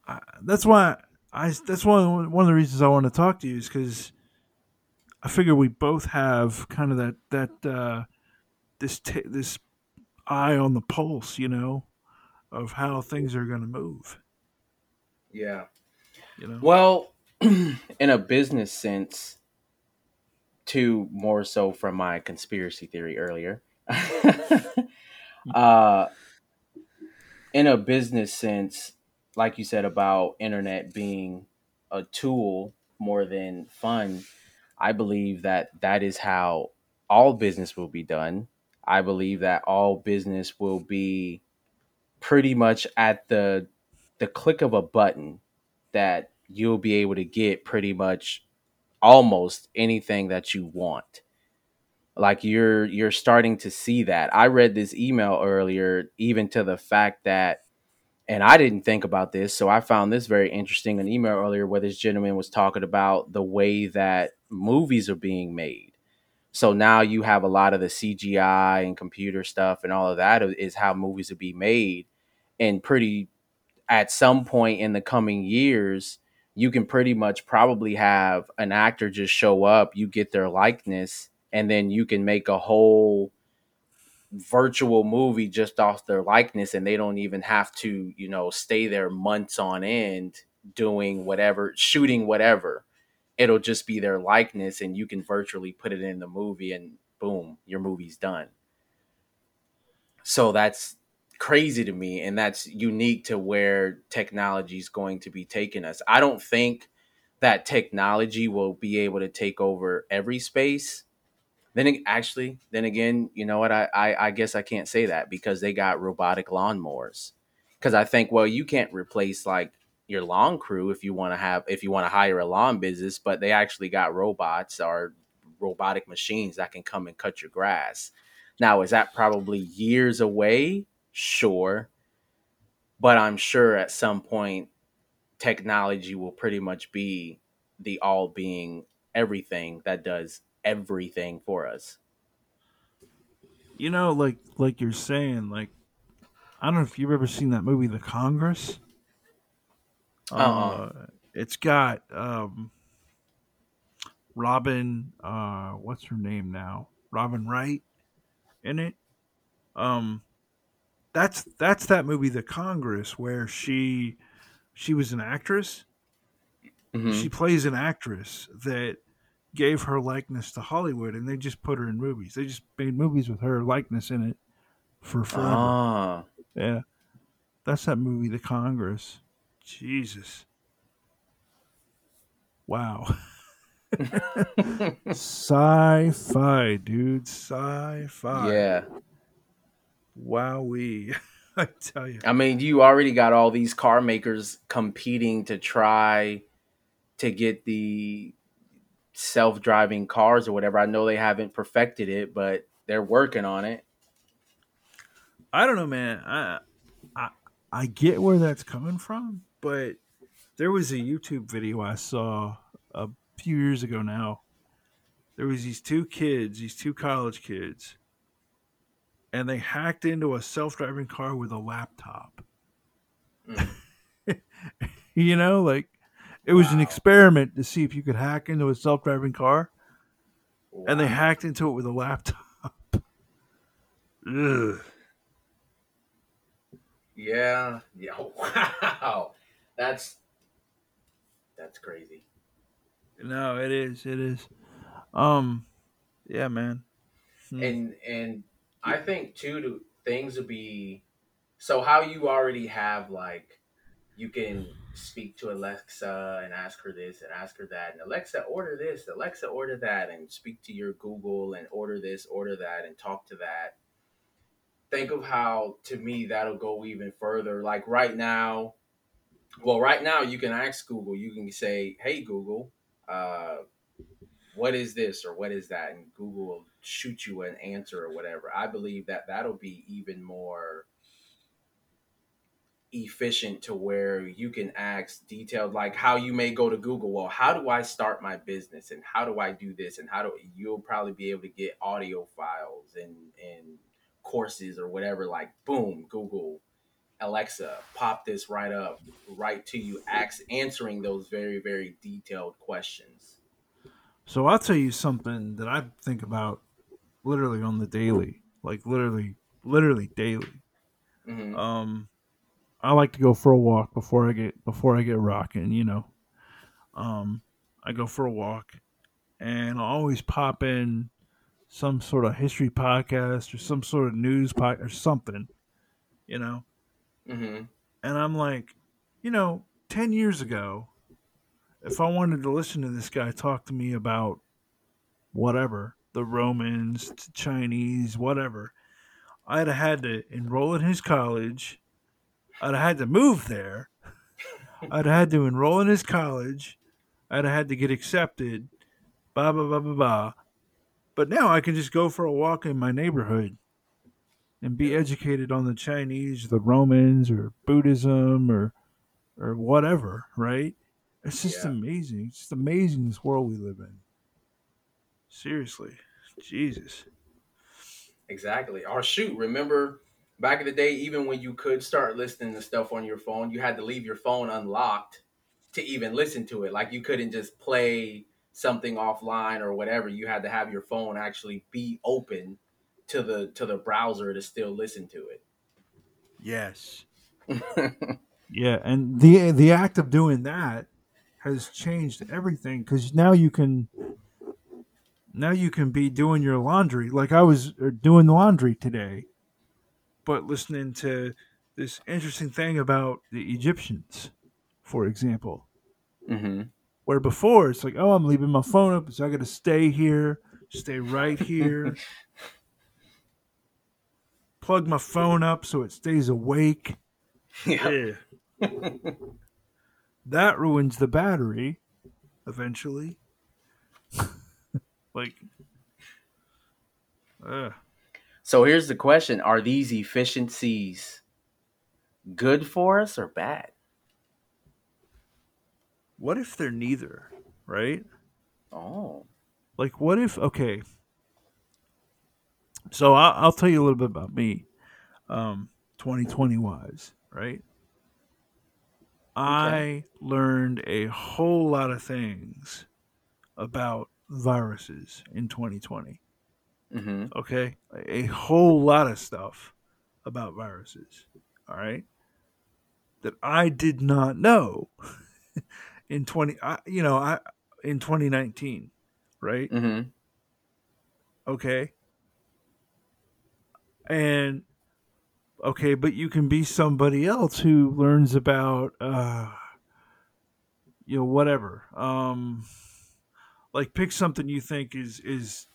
I, that's why I. That's one one of the reasons I want to talk to you is because I figure we both have kind of that that uh, this t- this eye on the pulse, you know, of how things are going to move. Yeah. You know, Well, in a business sense, to more so from my conspiracy theory earlier. uh, in a business sense, like you said about internet being a tool more than fun, I believe that that is how all business will be done. I believe that all business will be pretty much at the the click of a button that you'll be able to get pretty much almost anything that you want like you're you're starting to see that i read this email earlier even to the fact that and i didn't think about this so i found this very interesting an email earlier where this gentleman was talking about the way that movies are being made. So now you have a lot of the cgi and computer stuff and all of that is how movies will be made. And pretty at some point in the coming years you can pretty much probably have an actor just show up you get their likeness and then you can make a whole virtual movie just off their likeness and they don't even have to you know stay there months on end doing whatever shooting whatever. It'll just be their likeness and you can virtually put it in the movie and boom your movie's done. So that's crazy to me and that's unique to where technology is going to be taking us. I don't think that technology will be able to take over every space then actually, then again, you know what? I, I, I guess I can't say that because they got robotic lawnmowers. Because I think, well, you can't replace like your lawn crew if you want to have if you want to hire a lawn business, but they actually got robots or robotic machines that can come and cut your grass. Now, is that probably years away? Sure. But I'm sure at some point technology will pretty much be the all being everything that does everything for us. You know, like like you're saying, like I don't know if you've ever seen that movie, The Congress. Uh-uh. Uh, it's got um, Robin. Uh, what's her name now? Robin Wright in it. Um, that's that's that movie, The Congress, where she she was an actress. Mm-hmm. She plays an actress that gave her likeness to Hollywood, and they just put her in movies. They just made movies with her likeness in it for forever. Ah. Yeah, that's that movie, The Congress. Jesus, wow. sci-fi, dude. Sci-fi. Yeah. Wowee. I tell you. I mean, you already got all these car makers competing to try to get the self-driving cars or whatever. I know they haven't perfected it, but they're working on it. I don't know, man. I I I get where that's coming from, but there was a YouTube video I saw a few years ago now. There was these two kids, these two college kids, and they hacked into a self-driving car with a laptop. Mm. you know, like it was wow. an experiment to see if you could hack into a self driving car. Wow. And they hacked into it with a laptop. Ugh. Yeah. Yeah. Wow. That's that's crazy. No, it is. It is. Um yeah, man. Hmm. And and I think too to, things would be so how you already have like you can speak to Alexa and ask her this and ask her that, and Alexa order this, Alexa order that, and speak to your Google and order this, order that, and talk to that. Think of how to me that'll go even further. Like right now, well, right now you can ask Google. You can say, "Hey Google, uh, what is this or what is that?" and Google will shoot you an answer or whatever. I believe that that'll be even more efficient to where you can ask detailed like how you may go to google well how do i start my business? And how do i do this? And how do you'll probably be able to get audio files and and courses or whatever like boom google alexa pop this right up right to you ask answering those very very detailed questions. So i'll tell you something that i think about literally on the daily like literally literally daily. Mm-hmm. um I like to go for a walk before I get before I get rocking, you know. Um, I go for a walk, and I'll always pop in some sort of history podcast or some sort of news podcast or something, you know. Mm-hmm. And I'm like, you know, ten years ago, if I wanted to listen to this guy talk to me about whatever the Romans, Chinese, whatever, I'd have had to enroll in his college I'd have had to move there. I'd have had to enroll in his college. I'd have had to get accepted. Blah blah blah blah blah. But now I can just go for a walk in my neighborhood and be educated on the Chinese, the Romans, or Buddhism, or or whatever. Right? It's just Yeah. amazing. It's just amazing this world we live in. Seriously, Jesus. Exactly. Or shoot, remember back in the day, even when you could start listening to stuff on your phone, you had to leave your phone unlocked to even listen to it. Like you couldn't just play something offline or whatever. You had to have your phone actually be open to the to the browser to still listen to it. Yes. Yeah, and the the act of doing that has changed everything because now you can now you can be doing your laundry like I was uh, doing the laundry today, but listening to this interesting thing about the Egyptians, for example, hmm where before it's like, oh, I'm leaving my phone up, so I got to stay here, stay right here, plug my phone up so it stays awake. Yeah. that ruins the battery eventually. like, uh, So here's the question: Are these efficiencies good for us or bad? what if they're neither, right? Oh. Like, what if, okay. So I'll, I'll tell you a little bit about me, um, 2020 wise, right? I learned a whole lot of things about viruses in 2020. Hmm okay? A whole lot of stuff about viruses all right? That i did not know in 20 I, you know i in 2019 right? Hmm okay? And okay but you can be somebody else who learns about uh you know whatever. Um like pick something you think is is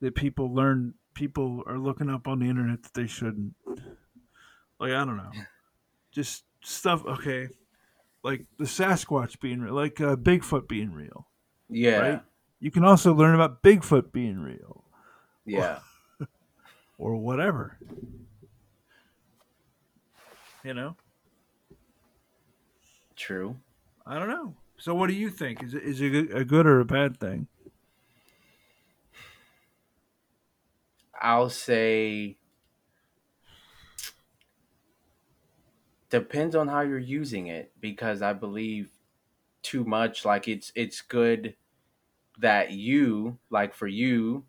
that people learn people are looking up on the internet that they shouldn't. Like i don't know. Just stuff okay. Like the sasquatch being real like uh, bigfoot being real. Yeah. Right? you can also learn about bigfoot being real. Yeah. or whatever. You know? True. i don't know. So what do you think? Is it, is it a good or a bad thing I'll say depends on how you're using it because I believe too much like it's it's good that you like for you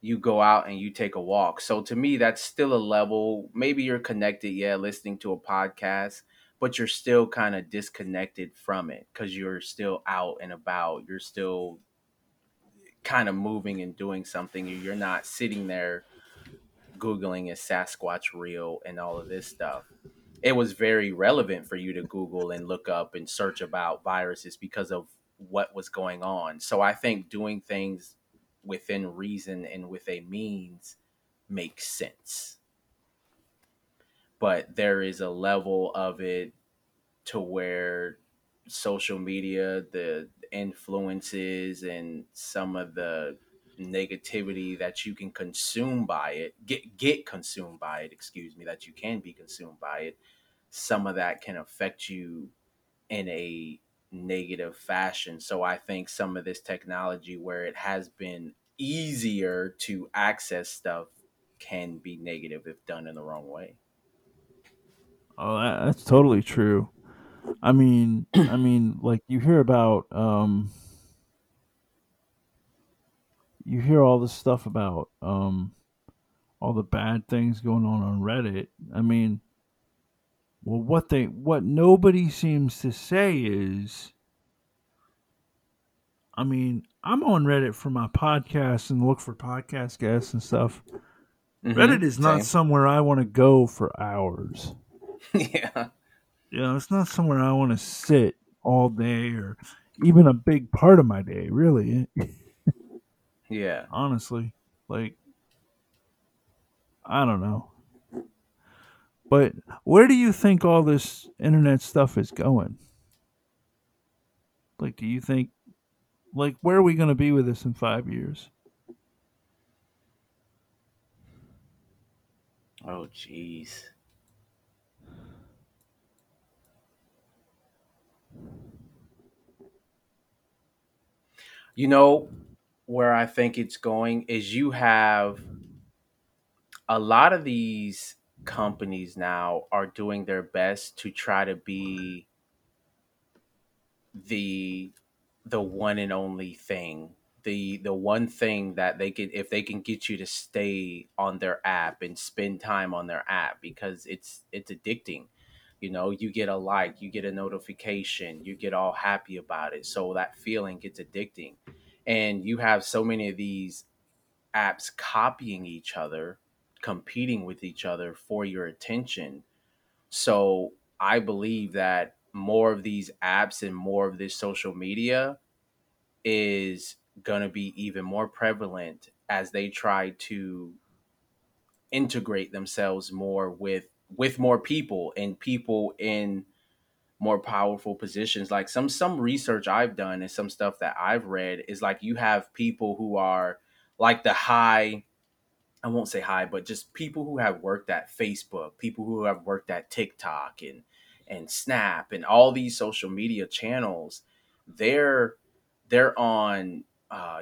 you go out and you take a walk. So to me that's still a level maybe you're connected yeah listening to a podcast but you're still kind of disconnected from it cuz you're still out and about. You're still kind of moving and doing something. You're not sitting there googling is Sasquatch real and all of this stuff. It was very relevant for you to Google and look up and search about viruses because of what was going on. So I think doing things within reason and with a means makes sense. But there is a level of it to where social media, the influences and some of the negativity that you can consume by it get get consumed by it excuse me that you can be consumed by it some of that can affect you in a negative fashion so i think some of this technology where it has been easier to access stuff can be negative if done in the wrong way Oh, that's totally true. I mean, I mean, like you hear about, um, you hear all this stuff about, um, all the bad things going on on Reddit. I mean, well, what they, what nobody seems to say is, I mean, I'm on Reddit for my podcast and look for podcast guests and stuff. Reddit is not Same. somewhere I want to go for hours. yeah You know, it's not somewhere I want to sit all day or even a big part of my day, really. yeah Honestly. Like, I don't know. But where do you think all this internet stuff is going? Like, do you think, like, where are we going to be with this in five years? Oh, jeez. You know where I think it's going is you have a lot of these companies now are doing their best to try to be the the one and only thing the the one thing that they can if they can get you to stay on their app and spend time on their app because it's it's addicting you know you get a like you get a notification you get all happy about it. So that feeling gets addicting. And you have so many of these apps copying each other competing with each other for your attention. So i believe that more of these apps and more of this social media is going to be even more prevalent as they try to integrate themselves more with with more people and people in more powerful positions. Like some some research i've done and some stuff that i've read is like you have people who are like the high i won't say high but just people who have worked at facebook people who have worked at tiktok and and snap and all these social media channels. They're they're on uh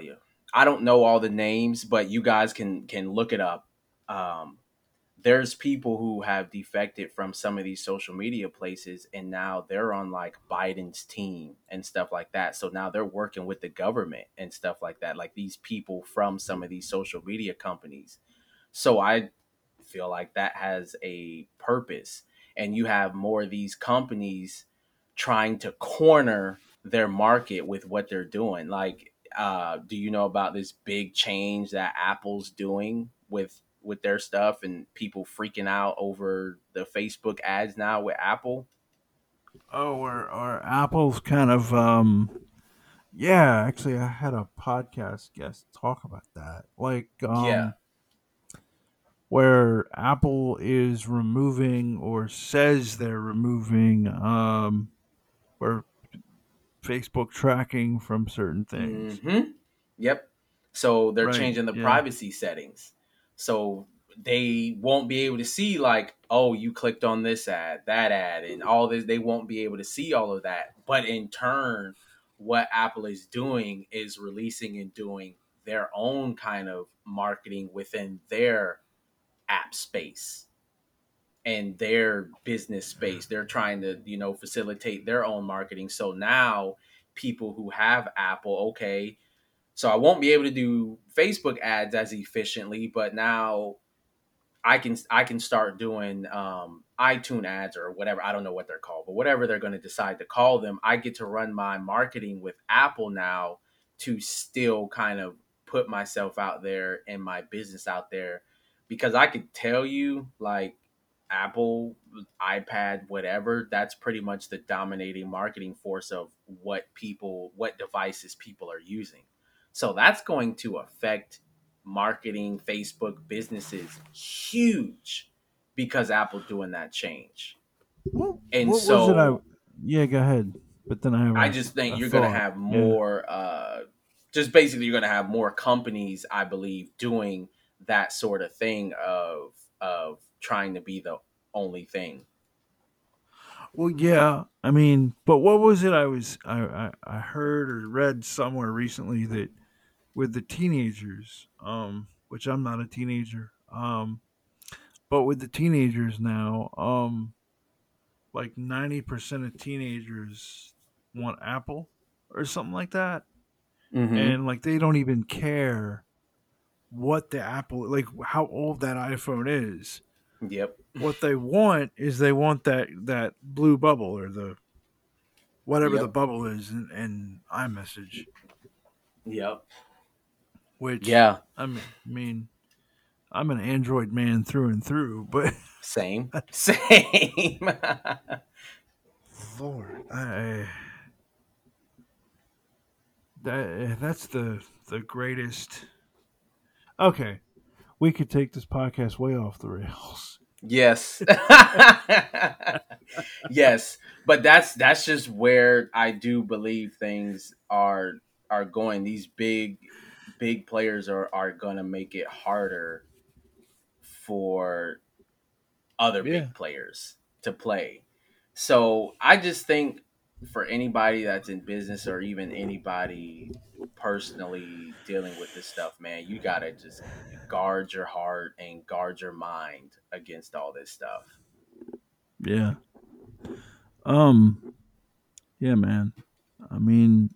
i don't know all the names but you guys can can look it up. Um there's people who have defected from some of these social media places and now they're on like Biden's team and stuff like that. So now they're working with the government and stuff like that, like these people from some of these social media companies. So I feel like that has a purpose. And you have more of these companies trying to corner their market with what they're doing. Like, uh, do you know about this big change that Apple's doing with with their stuff and people freaking out over the Facebook ads now with Apple. Oh, or or Apple's kind of um yeah, actually I had a podcast guest talk about that. Like um yeah. where Apple is removing or says they're removing um or Facebook tracking from certain things. Mm-hmm. Yep. So they're right, changing the yeah. privacy settings. So they won't be able to see like, oh, you clicked on this ad, that ad, and all this. They won't be able to see all of that. But in turn, what Apple is doing is releasing and doing their own kind of marketing within their app space and their business space. They're trying to, you know, facilitate their own marketing. So now people who have Apple, okay, so I won't be able to do Facebook ads as efficiently, but now I can I can start doing um, iTunes ads or whatever. I don't know what they're called, but whatever they're going to decide to call them, I get to run my marketing with Apple now to still kind of put myself out there and my business out there because I could tell you like Apple, iPad, whatever, that's pretty much the dominating marketing force of what people, what devices people are using. So that's going to affect marketing, Facebook businesses huge because Apple doing that change. What, and what so, I, yeah, go ahead. But then I, I just think you're going to have more. Yeah. Uh, just basically, you're going to have more companies, I believe, doing that sort of thing of of trying to be the only thing. Well, yeah, I mean, but what was it? I was I, I, I heard or read somewhere recently that with the teenagers, um, which I'm not a teenager, um, but with the teenagers now, um, like 90% of teenagers want Apple or something like that. Mm-hmm. And like they don't even care what the Apple, like how old that iPhone is. Yep. What they want is they want that that blue bubble or the whatever yep. the bubble is in, in iMessage. Yep. Which yeah, I mean, I mean, I'm an Android man through and through, but same, same. Lord, I, that that's the the greatest. Okay, we could take this podcast way off the rails. Yes. yes, but that's that's just where I do believe things are are going. These big big players are are gonna make it harder for other Yeah. big players to play. So I just think for anybody that's in business or even anybody personally dealing with this stuff, man, you gotta just guard your heart and guard your mind against all this stuff. Yeah. Um. Yeah, man. I mean,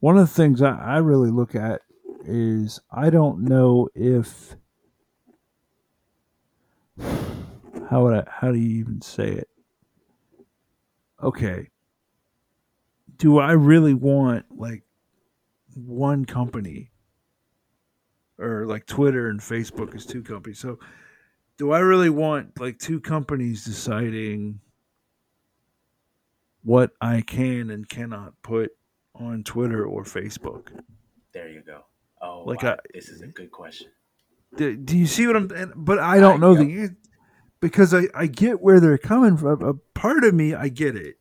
one of the things I, I really look at is I don't know if how would I how do you even say it? Okay. Do I really want like one company or like Twitter and Facebook is two companies. So do I really want like two companies deciding what I can and cannot put on Twitter or Facebook? There you go. Oh, Like, wow, I- uh, this is a good question. Do, do you see what I'm? But I don't I- know yep. the because I I get where they're coming from. A part of me I get it.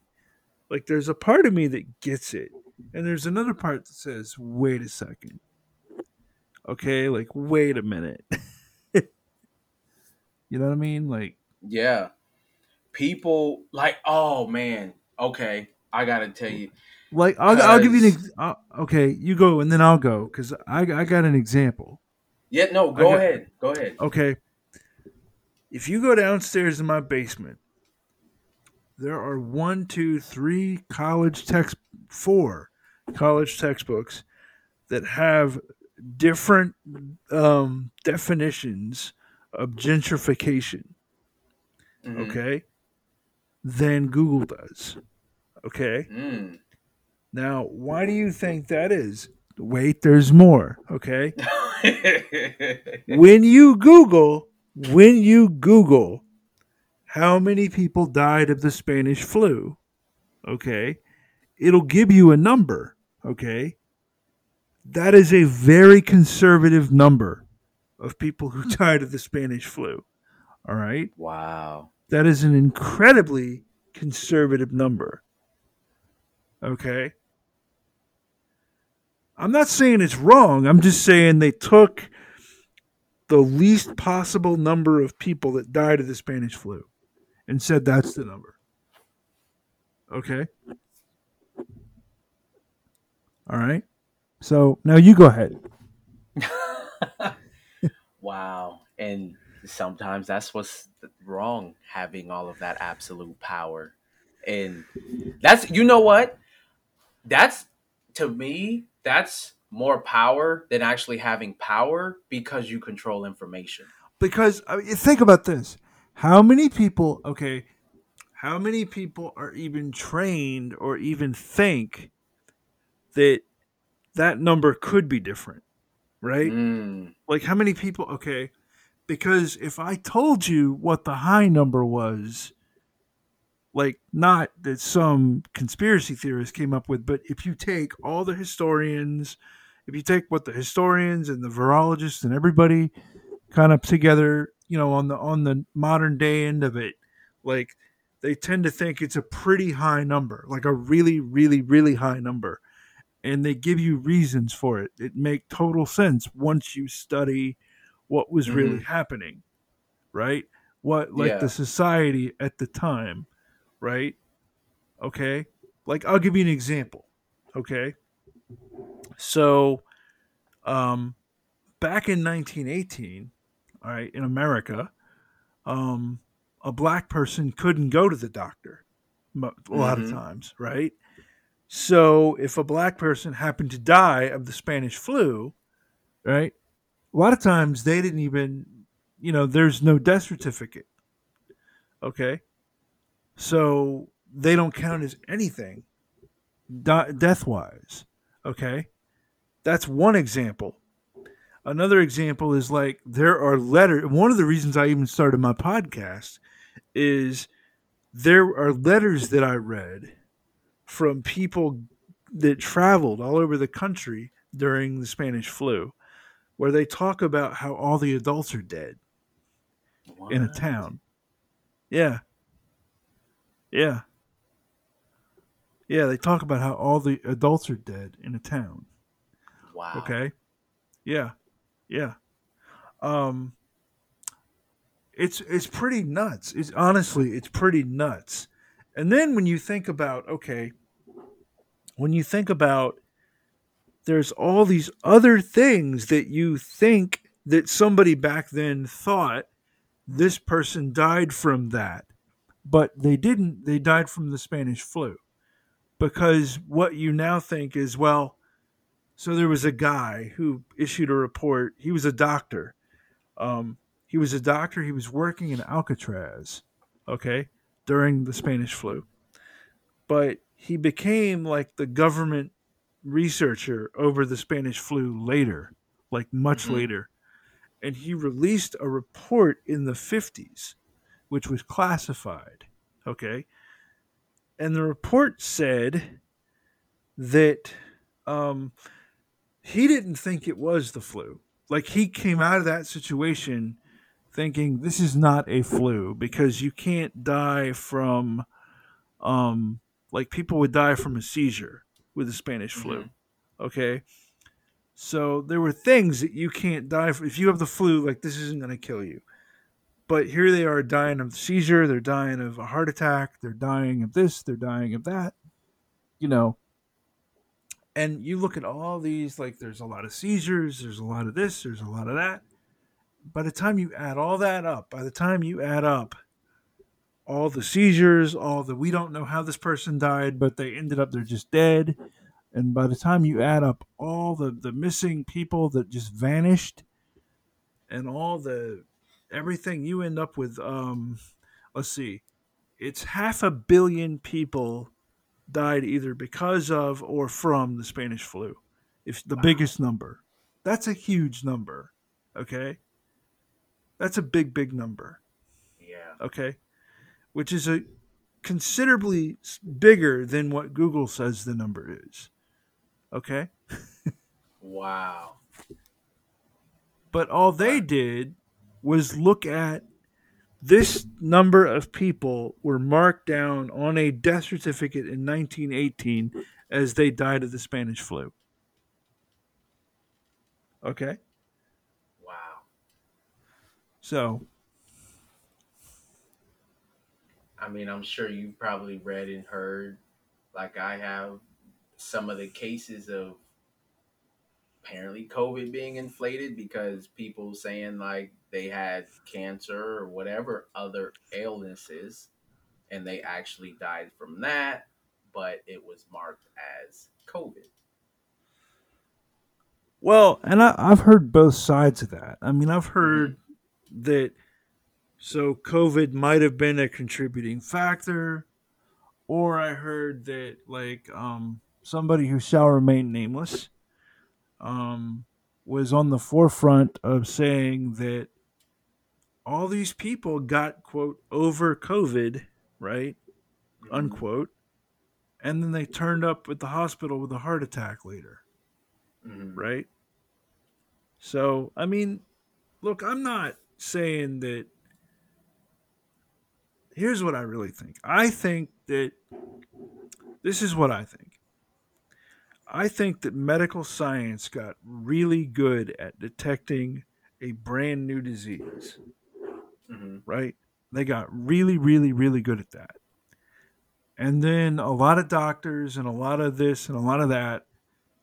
Like there's a part of me that gets it, and there's another part that says, "Wait a second, okay, like wait a minute." you know what I mean? Like Yeah. People like, oh man, okay, I gotta tell you. Like I'll, I'll give you an ex- uh, okay. You go and then I'll go because I I got an example. Yeah, no, go got- ahead. Go ahead. Okay, if you go downstairs in my basement, there are one, two, three college text, four college textbooks that have different um, definitions of gentrification. Mhm. Okay, than Google does. Okay. Mm. Now, why do you think that is? Wait, there's more. Okay. when you Google, when you Google how many people died of the Spanish flu, okay, it'll give you a number. Okay. That is a very conservative number of people who died of the Spanish flu. All right. wow. That is an incredibly conservative number. Okay. I'm not saying it's wrong. I'm just saying they took the least possible number of people that died of the Spanish flu and said that's the number. Okay. All right. So now you go ahead. wow. And sometimes that's what's wrong having all of that absolute power. And that's you know what? That's to me, that's more power than actually having power because you control information. because I mean, think about this. How many people okay how many people are even trained or even think that that number could be different right? Mm, like how many people okay because if i told you what the high number was like not that some conspiracy theorist came up with but if you take all the historians if you take what the historians and the virologists and everybody kind of together you know on the on the modern day end of it like they tend to think it's a pretty high number like a really really really high number. And they give you reasons for it it make total sense once you study what was really mm-hmm. happening right? What like Yeah. the society at the time right? Okay? Like i'll give you an example okay? So um back in 1918 all right in america um a black person couldn't go to the doctor a lot of Mhm. times right? So if a black person happened to die of the spanish flu right a lot of times they didn't even you know there's no death certificate okay so they don't count as anything death wise okay? That's one example. Another example is like there are letters one of the reasons i even started my podcast is there are letters that i read from people that traveled all over the country during the spanish flu where they talk about how all the adults are dead in a town. Yeah Yeah. Yeah, they talk about how all the adults are dead in a town. Wow. Okay. Yeah. Yeah. Um it's it's pretty nuts. It's honestly it's pretty nuts. And then when you think about okay, when you think about there's all these other things that you think that somebody back then thought this person died from that. But they didn't. They died from the Spanish flu. Because what you now think is, well, so there was a guy who issued a report. He was a doctor. Um, he was a doctor. He was working in Alcatraz, okay, during the Spanish flu. But he became like the government researcher over the Spanish flu later, like much Mhm. later. And he released a report in the 50s, which was classified, okay? And the report said that um, he didn't think it was the flu. Like he came out of that situation thinking this is not a flu because you can't die from um like people would die from a seizure with the Spanish flu. Mhm. Okay? So there were things that you can't die from if you have the flu like this isn't going to kill you. But here they are dying of seizure, they're dying of a heart attack, they're dying of this, they're dying of that. You know, and you look at all these like there's a lot of seizures there's a lot of this there's a lot of that by the time you add all that up by the time you add up all the seizures all the we don't know how this person died but they ended up they're just dead and by the time you add up all the the missing people that just vanished and all the everything you end up with um let's see it's half a billion people died either because of or from the Spanish flu. If the Wow. biggest number. That's a huge number. Okay? That's a big big number, Yeah. okay? Which is a considerably bigger than what Google says the number is. Okay? Wow. But all they did was look at this number of people were marked down on a death certificate in 1918 as they died of the Spanish flu. Okay? Wow. So, I mean, I'm sure you probably read and heard, like I have, some of the cases of apparently COVID being inflated because people saying like they had cancer or whatever other illnesses and they actually died from that, but it was marked as COVID. well, and I, I've heard both sides of that. I mean, I've heard that so COVID might have been a contributing factor, or I heard that like um, somebody who shall remain nameless um, was on the forefront of saying that all these people got quote over COVID, right? Unquote, and then they turned up at the hospital with a heart attack later Mhm. right? So, I mean, look, I'm not saying that. Here's what I really think I think that this is what I think. I think that medical science got really good at detecting a brand new disease, Mhm. right? They got really, really, really good at that. And then a lot of doctors and a lot of this and a lot of that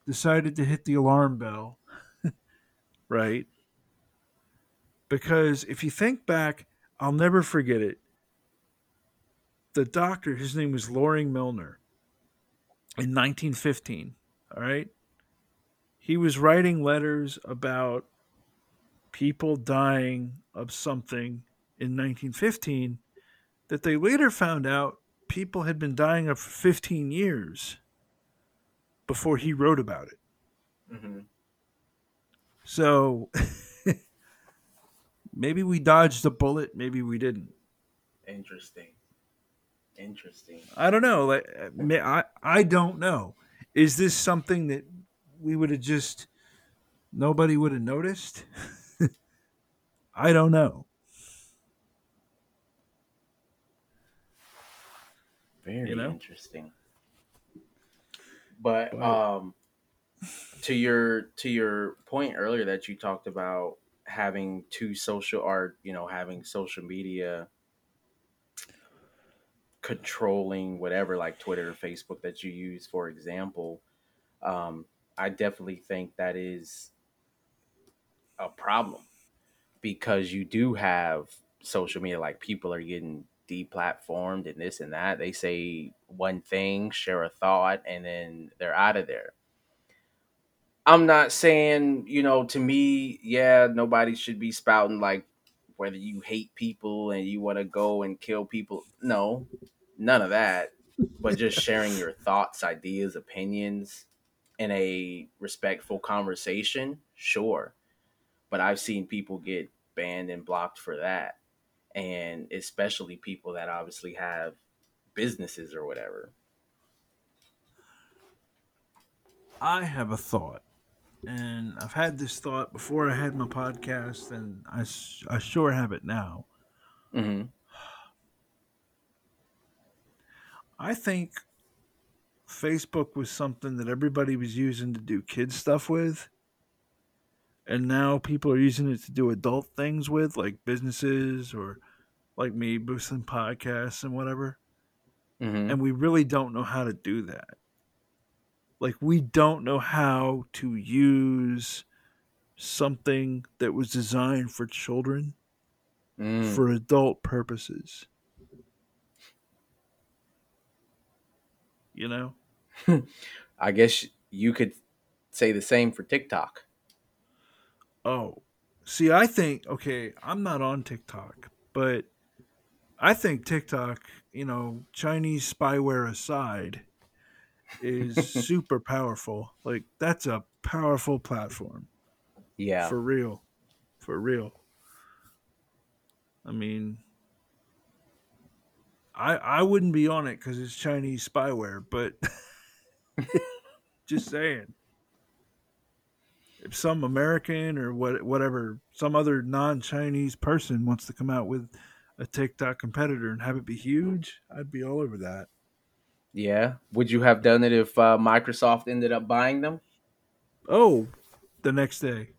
decided to hit the alarm bell, right? Because if you think back, I'll never forget it. The doctor, his name was Loring Miner in 1915, all right? He was writing letters about people dying of something in 1915 that they later found out people had been dying of for 15 years before he wrote about it. Mhm. So maybe we dodged a bullet, maybe we didn't. Interesting. Interesting. I don't know. Like I I don't know. Is this something that we would have just nobody would have noticed? I don't know. Very You know? interesting. But um to your to your point earlier that you talked about having two social art, you know, having social media controlling whatever like Twitter or Facebook that you use, for example, um, I definitely think that is a problem because you do have social media like people are getting deplatformed and this and that. They say one thing, share a thought, and then they're out of there. I'm not saying, you know, to me, yeah, nobody should be spouting like whether you hate people and you want to go and kill people. No, none of that. But just sharing your thoughts, ideas, opinions in a respectful conversation, sure. But I've seen people get banned and blocked for that. And especially people that obviously have businesses or whatever. I have a thought, and I've had this thought before I had my podcast, and I, I sure have it now. hmm I think Facebook was something that everybody was using to do kid stuff with. And now people are using it to do adult things with, like businesses or like me boosting podcasts and whatever. hmm And we really don't know how to do that. Like, we don't know how to use something that was designed for children Mm. for adult purposes. You know? I guess you could say the same for TikTok. Oh, see, I think okay, I'm not on TikTok, but I think TikTok, you know, Chinese spyware aside, is super powerful. Like that's a powerful platform Yeah. for real, for real. I mean, I I wouldn't be on it because it's Chinese spyware, but just saying. If some American or what whatever some other non-Chinese person wants to come out with a TikTok competitor and have it be huge, I'd be all over that. yeah. Would you have done it if uh, Microsoft ended up buying them? Oh, the next day,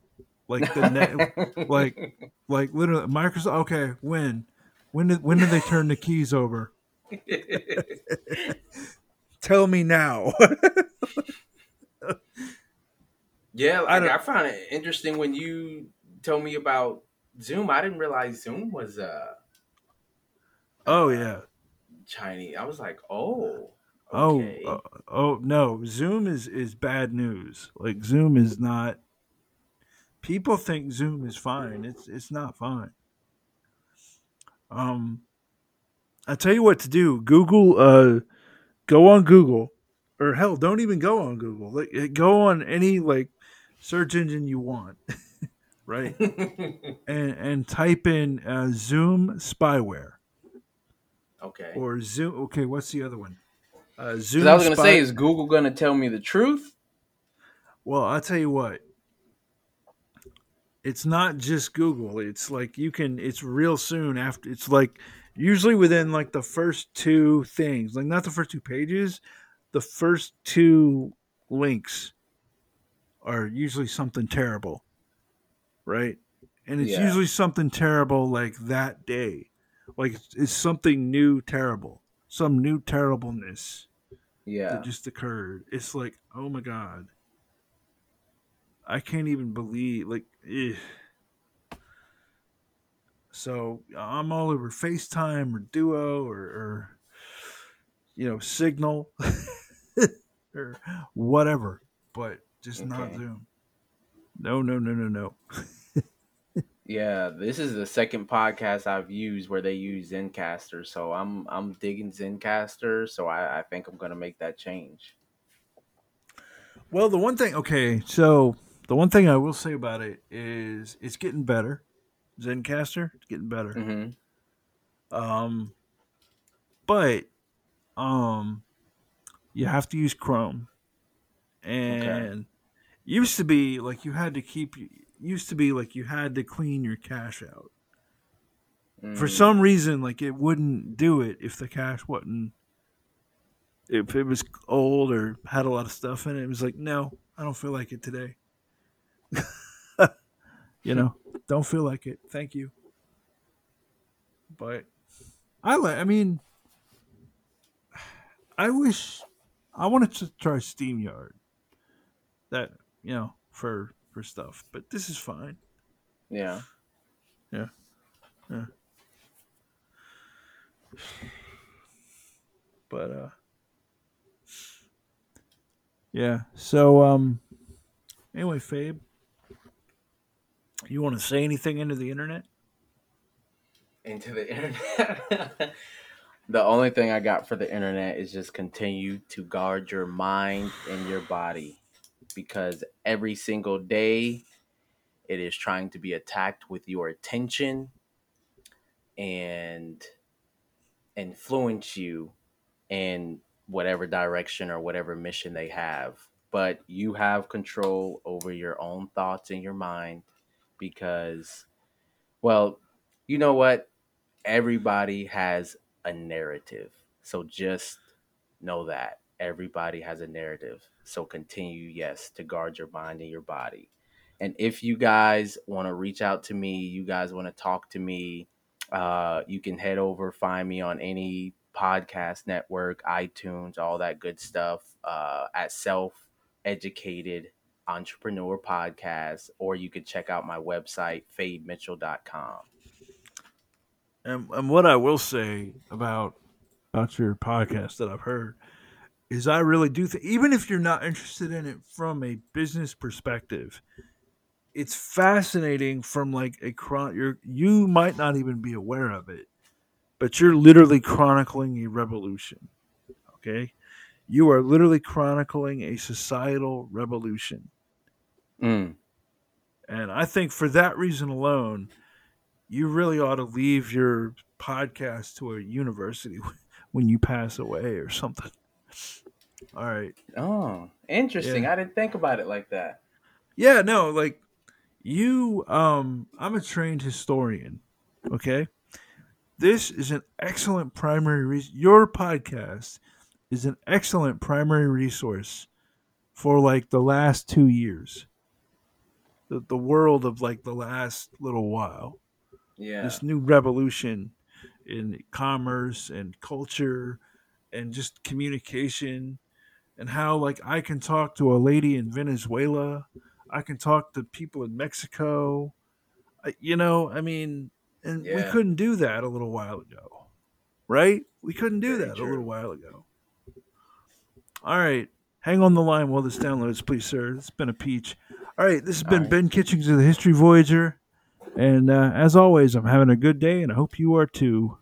like the ne- like like literally Microsoft. Okay, when when did when did they turn the keys over? Tell me now. Yeah, I like, don't- I, found it interesting when you told me about Zoom. I didn't realize Zoom was uh, oh yeah. Chinese. I was like, oh, Oh, uh, oh no, Zoom is is bad news. Like Zoom is not. People think Zoom is fine. It's it's not fine. Um, I tell you what to do. Google, uh, go on Google, or hell, don't even go on Google. Like, eh, go on any like search engine you want, right? and and type in uh, Zoom spyware okay. or Zoom. Okay, what's the other one? Uh, Zoom. I was gonna spy- say, is Google gonna tell me the truth? Well, I'll tell you what. It's not just Google. It's like you can it's real soon after it's like usually within like the first two things, like not the first two pages, the first two links are usually something terrible. Right? And it's Yeah. usually something terrible like that day. Like it's, something new terrible. Some new terribleness Yeah. that just occurred. It's like, oh my god, I can't even believe like. eh. So I'm all over FaceTime or Duo or, or you know Signal or whatever, but just not Zoom. No, no, no, no, no. Yeah, this is the second podcast I've used where they use Zencastr, so I'm I'm digging Zencastr, so I, I think I'm gonna make that change. Well, the one thing, okay, so the one thing I will say about it is it's getting better. Zencastr, it's getting better. hmm Um, but um, you have to use Chrome, and used to be like you had to keep. Used to be like you had to clean your cache out. Mm. For some reason, like it wouldn't do it if the cache wasn't if it was old or had a lot of stuff in it, it was like, no, I don't feel like it today. you know, don't feel like it. Thank you. But I like. I mean, I wish I wanted to try StreamYard. That you know for for stuff, but this is fine. Yeah. Yeah. Yeah. But uh Yeah. So um anyway, Fabe, you want to say anything into the internet? Into the internet. the only thing I got for the internet is just continue to guard your mind and your body because every single day it is trying to be attacked with your attention and influence you in whatever direction or whatever mission they have. But you have control over your own thoughts in your mind because, well, you know what? Everybody has a narrative. So just know that everybody has a narrative. So continue, yes, to guard your mind and your body. And if you guys want to reach out to me, you guys want to talk to me, uh, you can head over, find me on any podcast network, iTunes, all that good stuff uh, at Self Educated Entrepreneur Podcast, or you could check out my website, fabemitchell.com. And, and what I will say about about your podcast that I've heard is I really do think even if you're not interested in it from a business perspective, it's fascinating from like a chron you're you might not even be aware of it but you're literally chronicling a revolution okay? You are literally chronicling a societal revolution. Mm. and i think for that reason alone you really ought to leave your podcast to a university when you pass away or something all right oh interesting. Yeah. i didn't think about it like that. Yeah no like you um i'm a trained historian okay? This is an excellent primary res- your podcast is an excellent primary resource for like the last two years. The, the world of like the last little while. Yeah. This new revolution in commerce and culture and just communication and how like i can talk to a lady in venezuela I can talk to people in Mexico. You know, I mean, and yeah. we couldn't do that a little while ago, right? We couldn't do Very that true. a little while ago. All right, hang on the line while this downloads, please, sir. It's been a peach. All right, this has been right. Ben Kitchings of the History Voyager, and uh, as always, I'm having a good day, and I hope you are too.